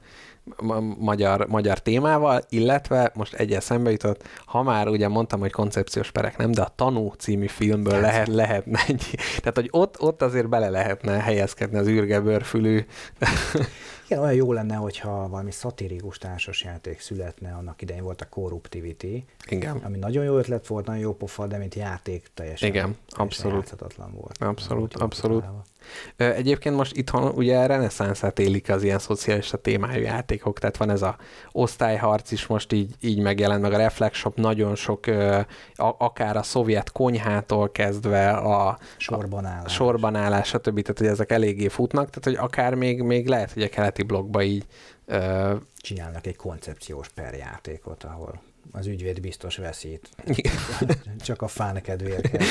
magyar, magyar témával, illetve most egy eszembe jutott, ha már ugye mondtam, hogy koncepciós perek nem, de a Tanú című filmből lehet, lehetne egy, tehát hogy ott, ott azért bele lehetne helyezkedni az űrgebőrfülű
igen, olyan jó lenne, hogyha valami szatirikus társasjáték születne, annak idején volt a Corruptivity,
Igen.
ami nagyon jó ötlet volt, nagyon jó pofa, de mint játék teljesen,
Igen,
teljesen abszolút. volt.
Abszolút, abszolút. Egyébként most itthon ugye reneszánszát élik az ilyen szocialista témájú játékok, tehát van ez a osztályharc is most így, így megjelent, meg a Reflexshop nagyon sok, akár a szovjet konyhától kezdve a
sorbanállás,
a sorbanállás stb. Tehát, hogy ezek eléggé futnak, tehát, hogy akár még, még lehet, hogy a keleti blogba így
csinálnak egy koncepciós perjátékot, ahol az ügyvéd biztos veszít. Csak a fán kedvéért kell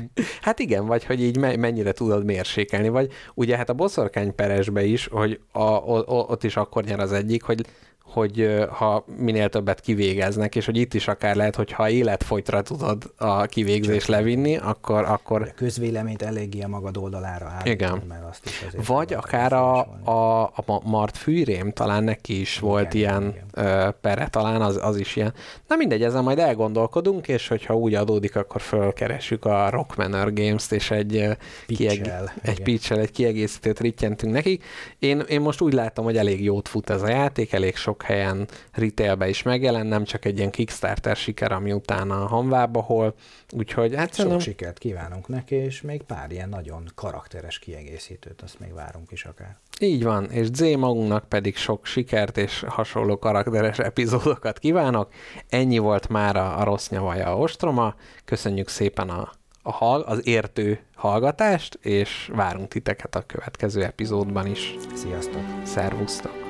Hát igen, vagy hogy így mennyire tudod mérsékelni, vagy ugye hát a boszorkányperesbe is, hogy a, a, ott is akkor nyer az egyik, hogy hogy ha minél többet kivégeznek, és hogy itt is akár lehet, hogy ha életfolytra tudod a kivégzés levinni, akkor... akkor... A
közvéleményt eléggé a magad oldalára állítani,
Igen. mert azt is Vagy akár a, a, a Mart Fűrém, talán neki is igen, volt igen, ilyen igen. pere, talán az, az is ilyen. Na mindegy, ezen majd elgondolkodunk, és hogyha úgy adódik, akkor fölkeressük a Rockmanor Games-t, és egy, kieg... egy pitch egy kiegészítőt rittyentünk nekik. Én, én most úgy látom, hogy elég jót fut ez a játék, elég sok helyen retailbe is megjelen, nem csak egy ilyen Kickstarter siker, ami utána a hanvába hol, úgyhogy hát
Sok szerintem... sikert kívánunk neki, és még pár ilyen nagyon karakteres kiegészítőt, azt még várunk is akár.
Így van, és Z magunknak pedig sok sikert és hasonló karakteres epizódokat kívánok. Ennyi volt már a, a rossz nyavaja a ostroma. Köszönjük szépen a, a hall, az értő hallgatást, és várunk titeket a következő epizódban is.
Sziasztok!
Szervusztok!